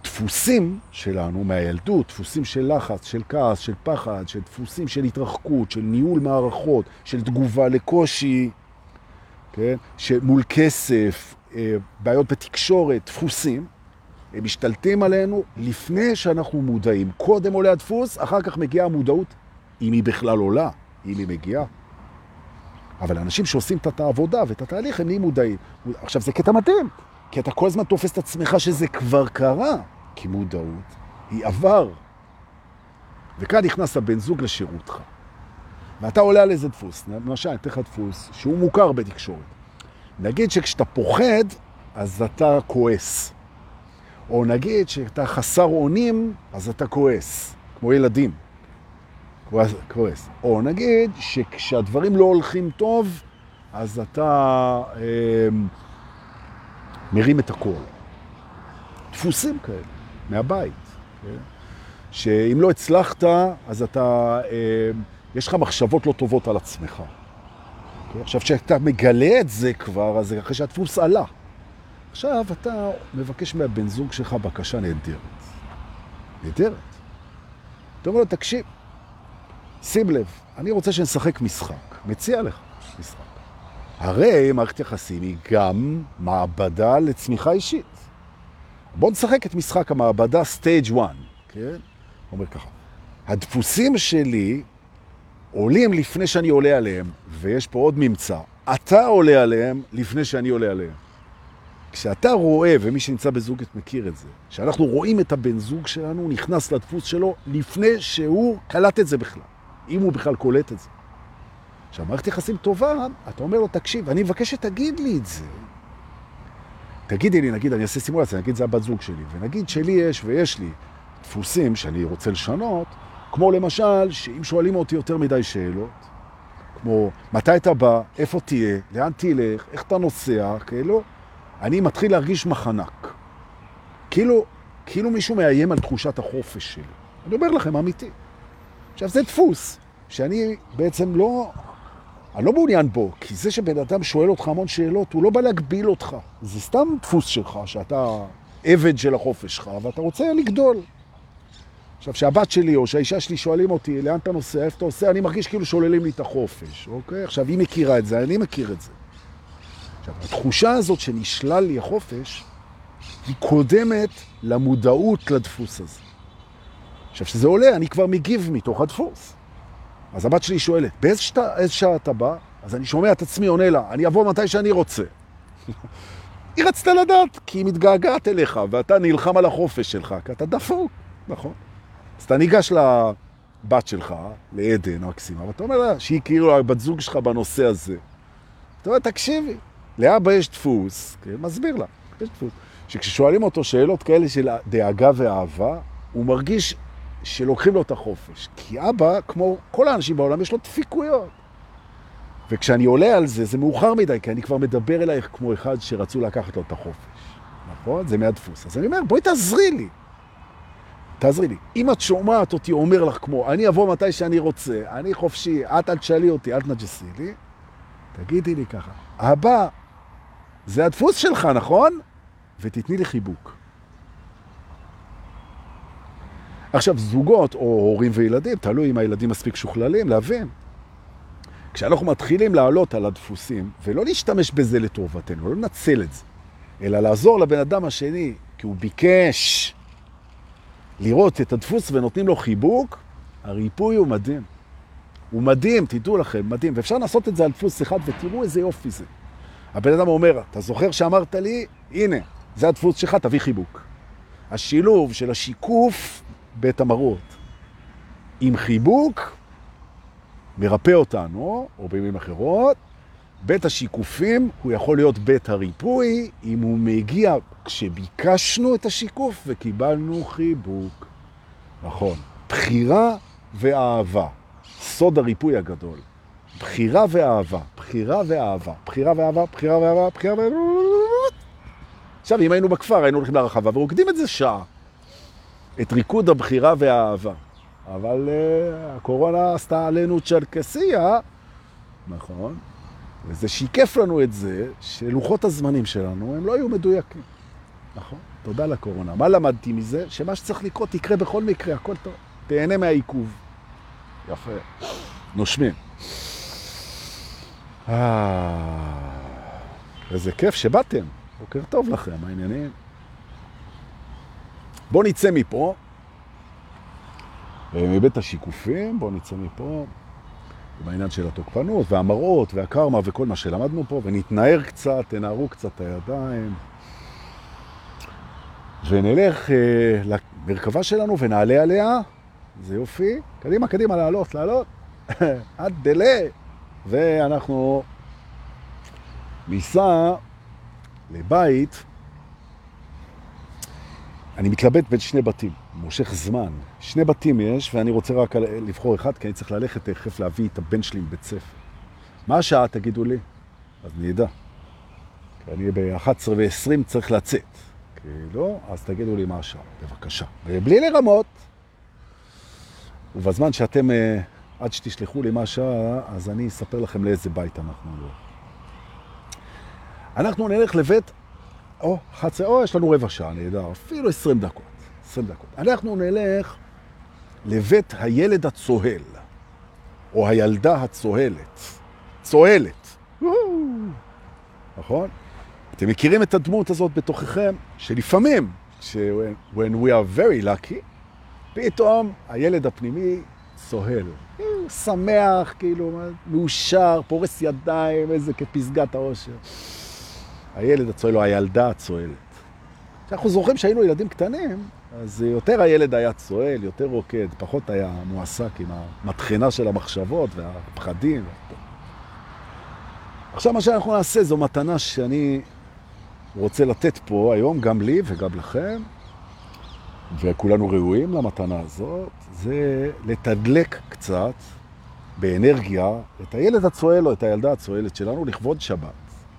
דפוסים שלנו מהילדות, דפוסים של לחץ, של כעס, של פחד, של דפוסים של התרחקות, של ניהול מערכות, של תגובה לקושי, כן? שמול כסף, אה, בעיות בתקשורת, דפוסים, הם משתלטים עלינו לפני שאנחנו מודעים. קודם עולה הדפוס, אחר כך מגיעה המודעות, אם היא בכלל עולה, אם היא מגיעה. אבל אנשים שעושים את העבודה ואת התהליך, הם נהיים מודעים. עכשיו, זה קטע מדהים, כי אתה כל הזמן תופס את עצמך שזה כבר קרה, כי מודעות היא עבר. וכאן נכנס הבן זוג לשירותך. ואתה עולה על איזה דפוס, למשל, אני אתן לך דפוס שהוא מוכר בתקשורת. נגיד שכשאתה פוחד, אז אתה כועס. או נגיד שאתה חסר אונים, אז אתה כועס, כמו ילדים. כועס. או נגיד שכשהדברים לא הולכים טוב, אז אתה אה, מרים את הכל. דפוסים כאלה, מהבית. כן? שאם לא הצלחת, אז אתה, אה, יש לך מחשבות לא טובות על עצמך. כן? עכשיו, כשאתה מגלה את זה כבר, אז אחרי שהדפוס עלה. עכשיו אתה מבקש מהבן זוג שלך בקשה נהדרת. נהדרת. אתה אומר לו, תקשיב, שים לב, אני רוצה שנשחק משחק, מציע לך משחק. הרי מערכת יחסים היא גם מעבדה לצמיחה אישית. בוא נשחק את משחק המעבדה stage 1, כן? אומר ככה, הדפוסים שלי עולים לפני שאני עולה עליהם, ויש פה עוד ממצא, אתה עולה עליהם לפני שאני עולה עליהם. כשאתה רואה, ומי שנמצא בזוגיות מכיר את זה, שאנחנו רואים את הבן זוג שלנו, נכנס לדפוס שלו לפני שהוא קלט את זה בכלל. אם הוא בכלל קולט את זה. עכשיו, מערכת יחסים טובה, אתה אומר לו, תקשיב, אני מבקש שתגיד לי את זה. תגידי לי, נגיד, אני אעשה סימולציה, נגיד זה הבת זוג שלי, ונגיד שלי יש ויש לי דפוסים שאני רוצה לשנות, כמו למשל, שאם שואלים אותי יותר מדי שאלות, כמו מתי אתה בא, איפה תהיה, לאן תלך, איך אתה נוסע, כאילו, אני מתחיל להרגיש מחנק. כאילו, כאילו מישהו מאיים על תחושת החופש שלי. אני אומר לכם, אמיתי. עכשיו, זה דפוס שאני בעצם לא, אני לא מעוניין בו, כי זה שבן אדם שואל אותך המון שאלות, הוא לא בא להגביל אותך. זה סתם דפוס שלך, שאתה עבד של החופש שלך, ואתה רוצה לגדול. עכשיו, שהבת שלי או שהאישה שלי שואלים אותי, לאן אתה נוסע, איפה אתה עושה, אני מרגיש כאילו שוללים לי את החופש, אוקיי? עכשיו, היא מכירה את זה, אני מכיר את זה. עכשיו, התחושה הזאת שנשלל לי החופש, היא קודמת למודעות לדפוס הזה. עכשיו, כשזה עולה, אני כבר מגיב מתוך הדפוס. אז הבת שלי שואלת, באיזה שעה, שעה אתה בא? אז אני שומע את עצמי עונה לה, אני אבוא מתי שאני רוצה. היא רצתה לדעת, כי היא מתגעגעת אליך, ואתה נלחם על החופש שלך, כי אתה דפוק, נכון? אז אתה ניגש לבת שלך, לעדן מקסימה, ואתה אומר לה, שהיא כאילו הבת זוג שלך בנושא הזה. אתה אומר, תקשיבי, לאבא יש דפוס, כן, מסביר לה, יש דפוס, שכששואלים אותו שאלות כאלה של דאגה ואהבה, הוא מרגיש שלוקחים לו את החופש. כי אבא, כמו כל האנשים בעולם, יש לו דפיקויות. וכשאני עולה על זה, זה מאוחר מדי, כי אני כבר מדבר אלייך כמו אחד שרצו לקחת לו את החופש. נכון? זה מהדפוס. אז אני אומר, בואי תעזרי לי. תעזרי לי. אם את שומעת אותי אומר לך כמו, אני אבוא מתי שאני רוצה, אני חופשי, את אל תשאלי אותי, אל תנג'סי לי, תגידי לי ככה, אבא, זה הדפוס שלך, נכון? ותתני לי חיבוק. עכשיו, זוגות או הורים וילדים, תלוי אם הילדים מספיק שוכללים, להבין. כשאנחנו מתחילים לעלות על הדפוסים, ולא להשתמש בזה לטובתנו, לא לנצל את זה, אלא לעזור לבן אדם השני, כי הוא ביקש לראות את הדפוס ונותנים לו חיבוק, הריפוי הוא מדהים. הוא מדהים, תדעו לכם, מדהים. ואפשר לעשות את זה על דפוס אחד, ותראו איזה יופי זה. הבן אדם אומר, אתה זוכר שאמרת לי? הנה, זה הדפוס שלך, תביא חיבוק. השילוב של השיקוף בית המרות עם חיבוק מרפא אותנו, או במילים אחרות, בית השיקופים הוא יכול להיות בית הריפוי אם הוא מגיע כשביקשנו את השיקוף וקיבלנו חיבוק. נכון. בחירה ואהבה. סוד הריפוי הגדול. בחירה ואהבה, בחירה ואהבה, בחירה ואהבה, בחירה ואהבה, בחירה ואהבה. עכשיו, אם היינו בכפר, היינו הולכים לרחבה ורוקדים את זה שעה. את ריקוד הבחירה והאהבה. אבל uh, הקורונה עשתה עלינו צ'רקסיה, נכון, וזה שיקף לנו את זה שלוחות הזמנים שלנו הם לא היו מדויקים. נכון, תודה לקורונה. מה למדתי מזה? שמה שצריך לקרות יקרה בכל מקרה, הכל טוב. תהנה מהעיכוב. יפה. נושמים. אה, איזה כיף שבאתם. בוקר טוב לכם, העניינים. בואו נצא מפה, מבית השיקופים, בואו נצא מפה, בעניין של התוקפנות והמראות והקרמה וכל מה שלמדנו פה, ונתנער קצת, תנערו קצת את הידיים, ונלך אה, למרכבה שלנו ונעלה עליה, זה יופי, קדימה, קדימה, לעלות, לעלות, עד דלה, ואנחנו ניסע לבית אני מתלבט בין שני בתים, מושך זמן. שני בתים יש, ואני רוצה רק לבחור אחד, כי אני צריך ללכת תכף להביא את הבן שלי מבית ספר. מה השעה, תגידו לי? אז אני אדע. כי אני ב-11 ו-20 צריך לצאת. כי לא, אז תגידו לי מה השעה, בבקשה. ובלי לרמות. ובזמן שאתם, אה, עד שתשלחו לי מה השעה, אז אני אספר לכם לאיזה בית אנחנו לא. אנחנו נלך לבית או, חצי, או יש לנו רבע שעה, נהדר, אפילו עשרים דקות, עשרים דקות. אנחנו נלך לבית הילד הצוהל, או הילדה הצוהלת. צוהלת. נכון? אתם מכירים את הדמות הזאת בתוככם, שלפעמים, when we are very lucky, פתאום הילד הפנימי צוהל. שמח, כאילו, מאושר, פורס ידיים, איזה כפסגת האושר. הילד הצועל או הילדה הצועלת. כשאנחנו זוכרים שהיינו ילדים קטנים, אז יותר הילד היה צועל, יותר רוקד, פחות היה מועסק עם המתחינה של המחשבות והפחדים. עכשיו מה שאנחנו נעשה זו מתנה שאני רוצה לתת פה היום, גם לי וגם לכם. וכולנו ראויים למתנה הזאת, זה לתדלק קצת באנרגיה את הילד הצועל או את הילדה הצועלת שלנו לכבוד שבת.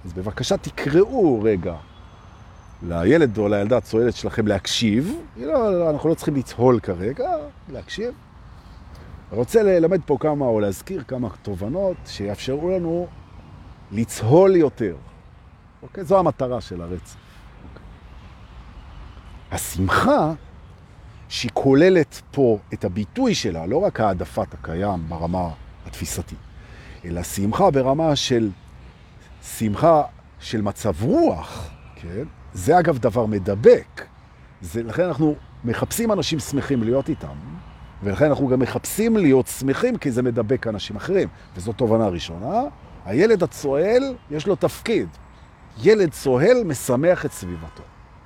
אז בבקשה תקראו רגע לילד או לילדה הצועלת שלכם להקשיב. לא, לא, אנחנו לא צריכים לצהול כרגע, להקשיב. רוצה ללמד פה כמה, או להזכיר כמה תובנות שיאפשרו לנו לצהול יותר. אוקיי? זו המטרה של הרצף. אוקיי. השמחה, שהיא כוללת פה את הביטוי שלה, לא רק העדפת הקיים ברמה התפיסתית, אלא שמחה ברמה של שמחה של מצב רוח, כן? זה אגב דבר מדבק. זה, לכן אנחנו מחפשים אנשים שמחים להיות איתם, ולכן אנחנו גם מחפשים להיות שמחים כי זה מדבק אנשים אחרים. וזו תובנה ראשונה. הילד הצועל, יש לו תפקיד. ילד צוהל משמח את סביבתו.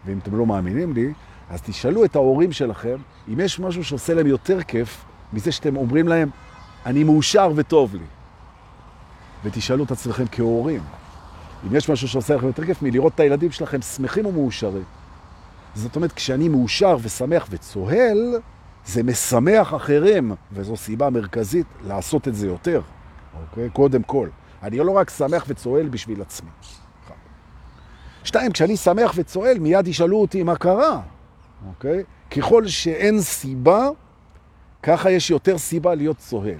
ואם אתם לא מאמינים לי, אז תשאלו את ההורים שלכם אם יש משהו שעושה להם יותר כיף מזה שאתם אומרים להם, אני מאושר וטוב לי. ותשאלו את עצמכם כהורים, אם יש משהו שעושה לכם יותר כיף מלראות את הילדים שלכם שמחים ומאושרים. זאת אומרת, כשאני מאושר ושמח וצוהל, זה משמח אחרים, וזו סיבה מרכזית לעשות את זה יותר, אוקיי? קודם כל. אני לא רק שמח וצוהל בשביל עצמי. שתיים, כשאני שמח וצוהל, מיד ישאלו אותי מה קרה, אוקיי? ככל שאין סיבה, ככה יש יותר סיבה להיות צוהל.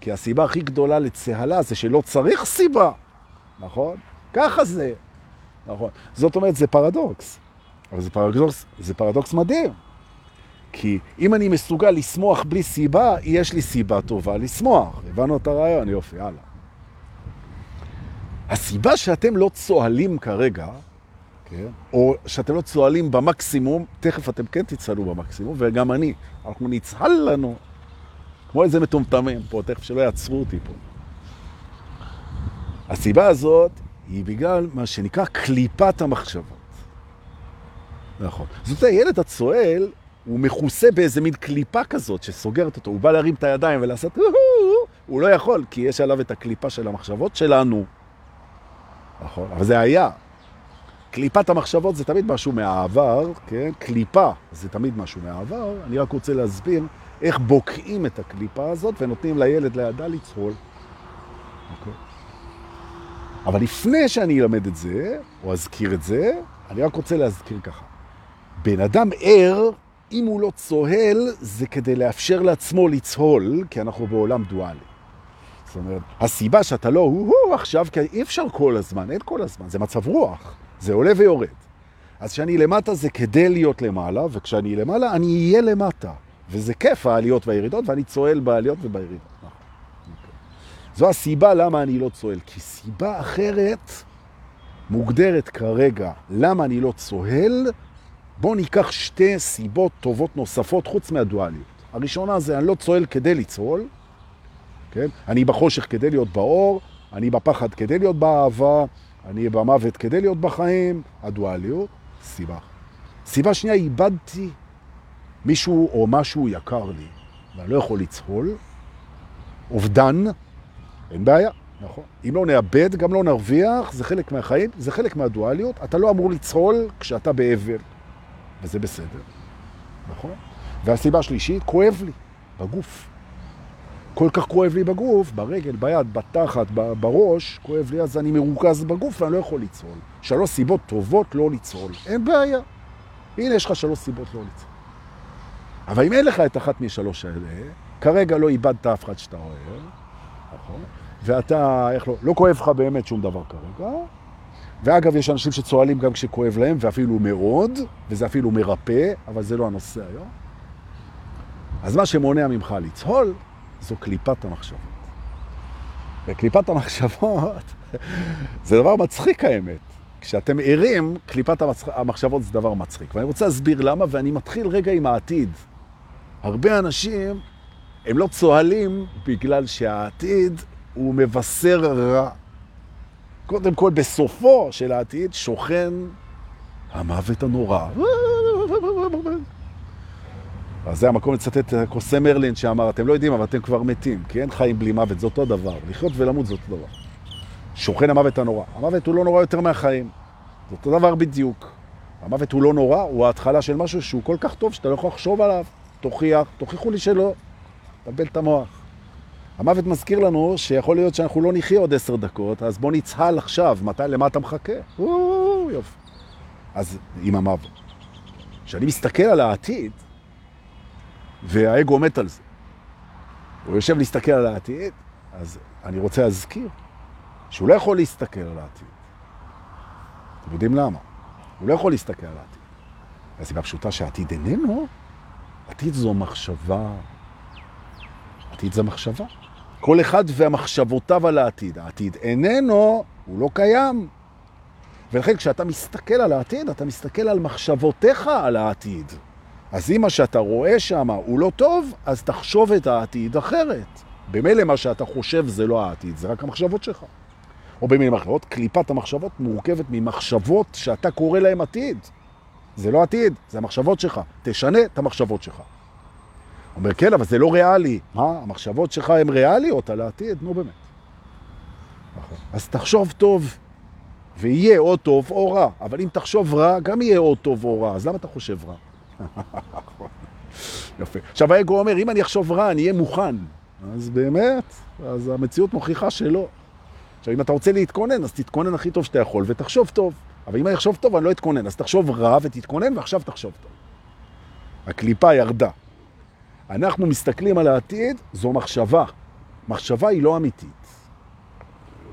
כי הסיבה הכי גדולה לצהלה זה שלא צריך סיבה, נכון? ככה זה, נכון? זאת אומרת, זה פרדוקס. אבל זה פרדוקס, זה פרדוקס מדהים. כי אם אני מסוגל לשמוח בלי סיבה, יש לי סיבה טובה לשמוח. הבנו את הרעיון, יופי, הלאה. הסיבה שאתם לא צוהלים כרגע, כן? או שאתם לא צוהלים במקסימום, תכף אתם כן תצהלו במקסימום, וגם אני, אנחנו נצהל לנו, כמו איזה מטומטמים פה, תכף שלא יעצרו אותי פה. הסיבה הזאת היא בגלל מה שנקרא קליפת המחשבות. נכון. זאת אומרת, הילד הצועל הוא מכוסה באיזה מין קליפה כזאת שסוגרת אותו. הוא בא להרים את הידיים ולעשות, הוא לא יכול, כי יש עליו את הקליפה של המחשבות שלנו. נכון, אבל זה היה. קליפת המחשבות זה תמיד משהו מהעבר, כן? קליפה זה תמיד משהו מהעבר. אני רק רוצה להסביר איך בוקעים את הקליפה הזאת ונותנים לילד לידה לצהול. אוקיי? אבל לפני שאני אלמד את זה, או אזכיר את זה, אני רק רוצה להזכיר ככה. בן אדם ער, אם הוא לא צוהל, זה כדי לאפשר לעצמו לצהול, כי אנחנו בעולם דואלי. זאת אומרת, הסיבה שאתה לא הוא-הוא עכשיו, כי אי אפשר כל הזמן, אין כל הזמן, זה מצב רוח, זה עולה ויורד. אז כשאני למטה זה כדי להיות למעלה, וכשאני למעלה אני אהיה למטה. וזה כיף העליות והירידות, ואני צועל בעליות ובירידות. נכון. זו הסיבה למה אני לא צועל, כי סיבה אחרת מוגדרת כרגע למה אני לא צוהל, בואו ניקח שתי סיבות טובות נוספות חוץ מהדואליות. הראשונה זה אני לא צועל כדי לצהול, כן? אני בחושך כדי להיות באור, אני בפחד כדי להיות באהבה, אני במוות כדי להיות בחיים, הדואליות, סיבה. סיבה שנייה, איבדתי מישהו או משהו יקר לי, ואני לא יכול לצהול, אובדן, אין בעיה, נכון. אם לא נאבד, גם לא נרוויח, זה חלק מהחיים, זה חלק מהדואליות. אתה לא אמור לצהול כשאתה באבל, וזה בסדר, נכון? והסיבה השלישית, כואב לי, בגוף. כל כך כואב לי בגוף, ברגל, ביד, בתחת, בראש, כואב לי, אז אני מרוכז בגוף ואני לא יכול לצהול. שלוש סיבות טובות לא לצהול. אין בעיה. הנה, יש לך שלוש סיבות לא לצהול. אבל אם אין לך את אחת משלוש האלה, כרגע לא איבדת אף אחד שאתה אוהב, נכון? ואתה, איך לא, לא כואב לך באמת שום דבר כרגע. ואגב, יש אנשים שצועלים גם כשכואב להם, ואפילו מאוד, וזה אפילו מרפא, אבל זה לא הנושא היום. אז מה שמונע ממך לצהול, זו קליפת המחשבות. וקליפת המחשבות זה דבר מצחיק האמת. כשאתם ערים, קליפת המחשבות זה דבר מצחיק. ואני רוצה להסביר למה, ואני מתחיל רגע עם העתיד. הרבה אנשים, הם לא צוהלים בגלל שהעתיד הוא מבשר רע. קודם כל, בסופו של העתיד שוכן המוות הנורא. אז זה המקום לצטט את קוסם מרלין שאמר, אתם לא יודעים, אבל אתם כבר מתים, כי אין חיים בלי מוות, זה אותו דבר. לחיות ולמות זה אותו דבר. שוכן המוות הנורא. המוות הוא לא נורא יותר מהחיים. זה אותו דבר בדיוק. המוות הוא לא נורא, הוא ההתחלה של משהו שהוא כל כך טוב שאתה לא יכול לחשוב עליו. תוכיח, תוכיחו לי שלא. תבל את המוח. המוות מזכיר לנו שיכול להיות שאנחנו לא נחיה עוד עשר דקות, אז בוא נצהל עכשיו, מתי, למה אתה מחכה? יופי. אז עם המוות. כשאני מסתכל על העתיד, והאגו מת על זה, הוא יושב להסתכל על העתיד, אז אני רוצה להזכיר שהוא לא יכול להסתכל על העתיד. אתם יודעים למה? הוא לא יכול להסתכל על העתיד. הסיבה פשוטה שהעתיד איננו, עתיד זו מחשבה. עתיד זו מחשבה. כל אחד והמחשבותיו על העתיד. העתיד איננו, הוא לא קיים. ולכן כשאתה מסתכל על העתיד, אתה מסתכל על מחשבותיך על העתיד. אז אם מה שאתה רואה שם הוא לא טוב, אז תחשוב את העתיד אחרת. במילא מה שאתה חושב זה לא העתיד, זה רק המחשבות שלך. או במילים אחרות, קליפת המחשבות מורכבת ממחשבות שאתה קורא להם עתיד. זה לא עתיד, זה המחשבות שלך. תשנה את המחשבות שלך. אומר, כן, אבל זה לא ריאלי. מה, המחשבות שלך הן ריאליות על העתיד? נו באמת. נכון. אז תחשוב טוב, ויהיה או טוב או רע. אבל אם תחשוב רע, גם יהיה או טוב או רע. אז למה אתה חושב רע? יפה. עכשיו האגו אומר, אם אני אחשוב רע, אני אהיה מוכן. אז באמת, אז המציאות מוכיחה שלא. עכשיו, אם אתה רוצה להתכונן, אז תתכונן הכי טוב שאתה יכול ותחשוב טוב. אבל אם אני אחשוב טוב, אני לא אתכונן. אז תחשוב רע ותתכונן, ועכשיו תחשוב טוב. הקליפה ירדה. אנחנו מסתכלים על העתיד, זו מחשבה. מחשבה היא לא אמיתית.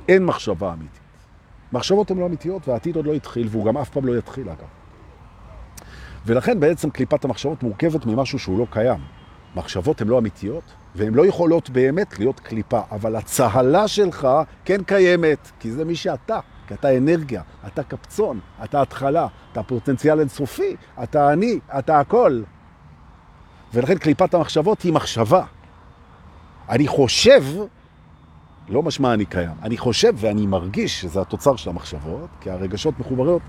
אין מחשבה אמיתית. מחשבות הן לא אמיתיות, והעתיד עוד לא התחיל, והוא גם אף פעם לא יתחיל, אגב. ולכן בעצם קליפת המחשבות מורכבת ממשהו שהוא לא קיים. מחשבות הן לא אמיתיות, והן לא יכולות באמת להיות קליפה, אבל הצהלה שלך כן קיימת, כי זה מי שאתה, כי אתה אנרגיה, אתה קפצון, אתה התחלה, אתה פוטנציאל אינסופי, אתה אני, אתה הכל. ולכן קליפת המחשבות היא מחשבה. אני חושב, לא משמע אני קיים, אני חושב ואני מרגיש שזה התוצר של המחשבות, כי הרגשות מחוברות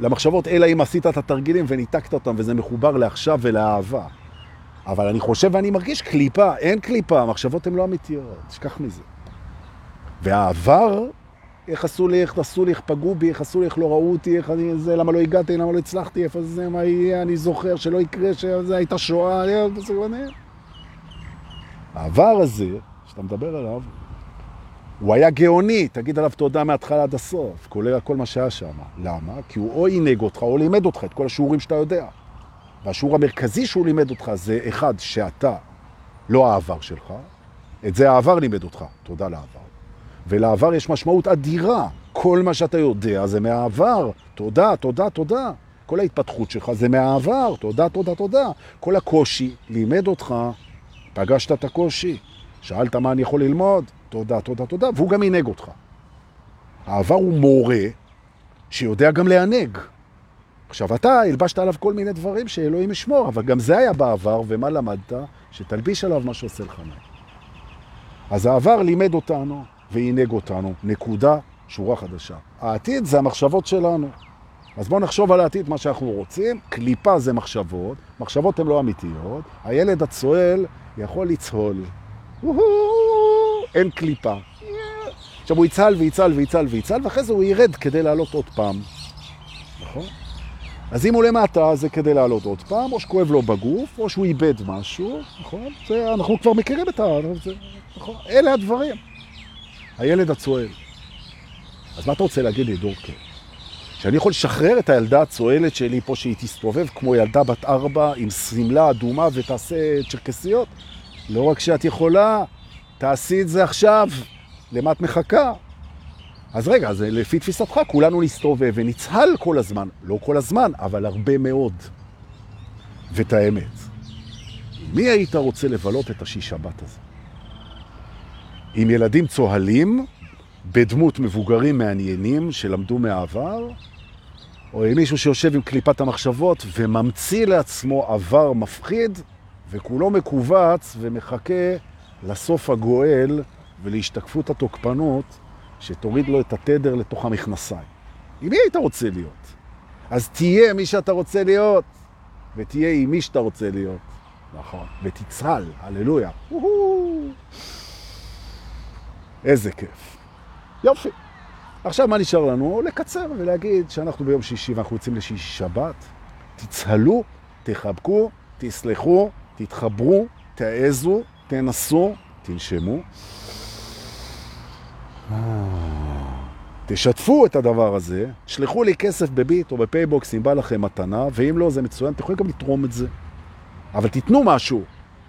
למחשבות, אלא אם עשית את התרגילים וניתקת אותם, וזה מחובר לעכשיו ולאהבה. אבל אני חושב ואני מרגיש קליפה, אין קליפה, המחשבות הן לא אמיתיות, תשכח מזה. והעבר, איך עשו לי, איך עשו לי, איך פגעו בי, איך עשו לי, איך לא ראו אותי, איך אני זה, למה לא הגעתי, למה לא הצלחתי, איפה זה, מה יהיה, אני זוכר שלא יקרה, שזה הייתה שואה, זה העבר הזה, שאתה מדבר עליו, הוא היה גאוני, תגיד עליו תודה מההתחלה עד הסוף, כולל כל מה שהיה שם. למה? כי הוא או עינג אותך או לימד אותך את כל השיעורים שאתה יודע. והשיעור המרכזי שהוא לימד אותך זה אחד, שאתה לא העבר שלך, את זה העבר לימד אותך, תודה לעבר. ולעבר יש משמעות אדירה, כל מה שאתה יודע זה מהעבר, תודה, תודה, תודה. כל ההתפתחות שלך זה מהעבר, תודה, תודה, תודה. כל הקושי לימד אותך, פגשת את הקושי, שאלת מה אני יכול ללמוד, תודה, תודה, תודה, והוא גם ינהג אותך. העבר הוא מורה שיודע גם להנהג. עכשיו, אתה הלבשת עליו כל מיני דברים שאלוהים ישמור, אבל גם זה היה בעבר, ומה למדת? שתלביש עליו מה שעושה לך נעים. אז העבר לימד אותנו וינהג אותנו, נקודה, שורה חדשה. העתיד זה המחשבות שלנו. אז בואו נחשוב על העתיד מה שאנחנו רוצים. קליפה זה מחשבות, מחשבות הן לא אמיתיות. הילד הצועל יכול לצהול. אין קליפה. עכשיו הוא יצהל ויצהל ויצהל ויצהל, ואחרי זה הוא ירד כדי לעלות עוד פעם. נכון? אז אם הוא למטה זה כדי לעלות עוד פעם, או שכואב לו בגוף, או שהוא איבד משהו, נכון? זה, אנחנו כבר מכירים את ה... זה, נכון? אלה הדברים. הילד הצועל. אז מה אתה רוצה להגיד לי, דורקר? שאני יכול לשחרר את הילדה הצועלת שלי פה, שהיא תסתובב כמו ילדה בת ארבע עם סמלה אדומה ותעשה צ'רקסיות? לא רק שאת יכולה, תעשי את זה עכשיו. למה את מחכה? אז רגע, אז לפי תפיסתך, כולנו נסתובב ונצהל כל הזמן. לא כל הזמן, אבל הרבה מאוד. ואת האמת. מי היית רוצה לבלות את השיש שבת הזה? עם ילדים צוהלים, בדמות מבוגרים מעניינים שלמדו מהעבר, או עם מישהו שיושב עם קליפת המחשבות וממציא לעצמו עבר מפחיד, וכולו מקובץ ומחכה לסוף הגואל ולהשתקפות התוקפנות שתוריד לו את התדר לתוך המכנסיים. עם מי היית רוצה להיות? אז תהיה מי שאתה רוצה להיות, ותהיה עם מי שאתה רוצה להיות. נכון. ותצהל, הללויה. איזה כיף. יופי. עכשיו מה נשאר לנו? לקצר ולהגיד שאנחנו ביום שישי ואנחנו יוצאים לשישי שבת. תצהלו, תחבקו, תסלחו, תתחברו, תעזו, תנסו, תנשמו. תשתפו את הדבר הזה, שלחו לי כסף בביט או בפייבוקס אם בא לכם מתנה, ואם לא, זה מצוין, אתם יכולים גם לתרום את זה. אבל תיתנו משהו,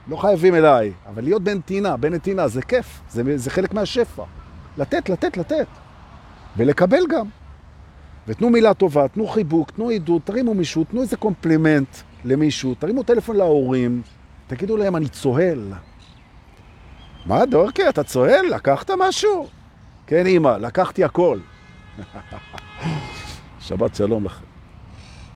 לא חייבים אליי, אבל להיות בנתינה, בנתינה זה כיף, זה, זה חלק מהשפע. לתת, לתת, לתת. ולקבל גם. ותנו מילה טובה, תנו חיבוק, תנו עידוד, תרימו מישהו, תנו איזה קומפלימנט למישהו, תרימו טלפון להורים, תגידו להם, אני צוהל. מה, דורקי, אתה צוהל? לקחת משהו? כן, אמא, לקחתי הכל. שבת שלום לכם.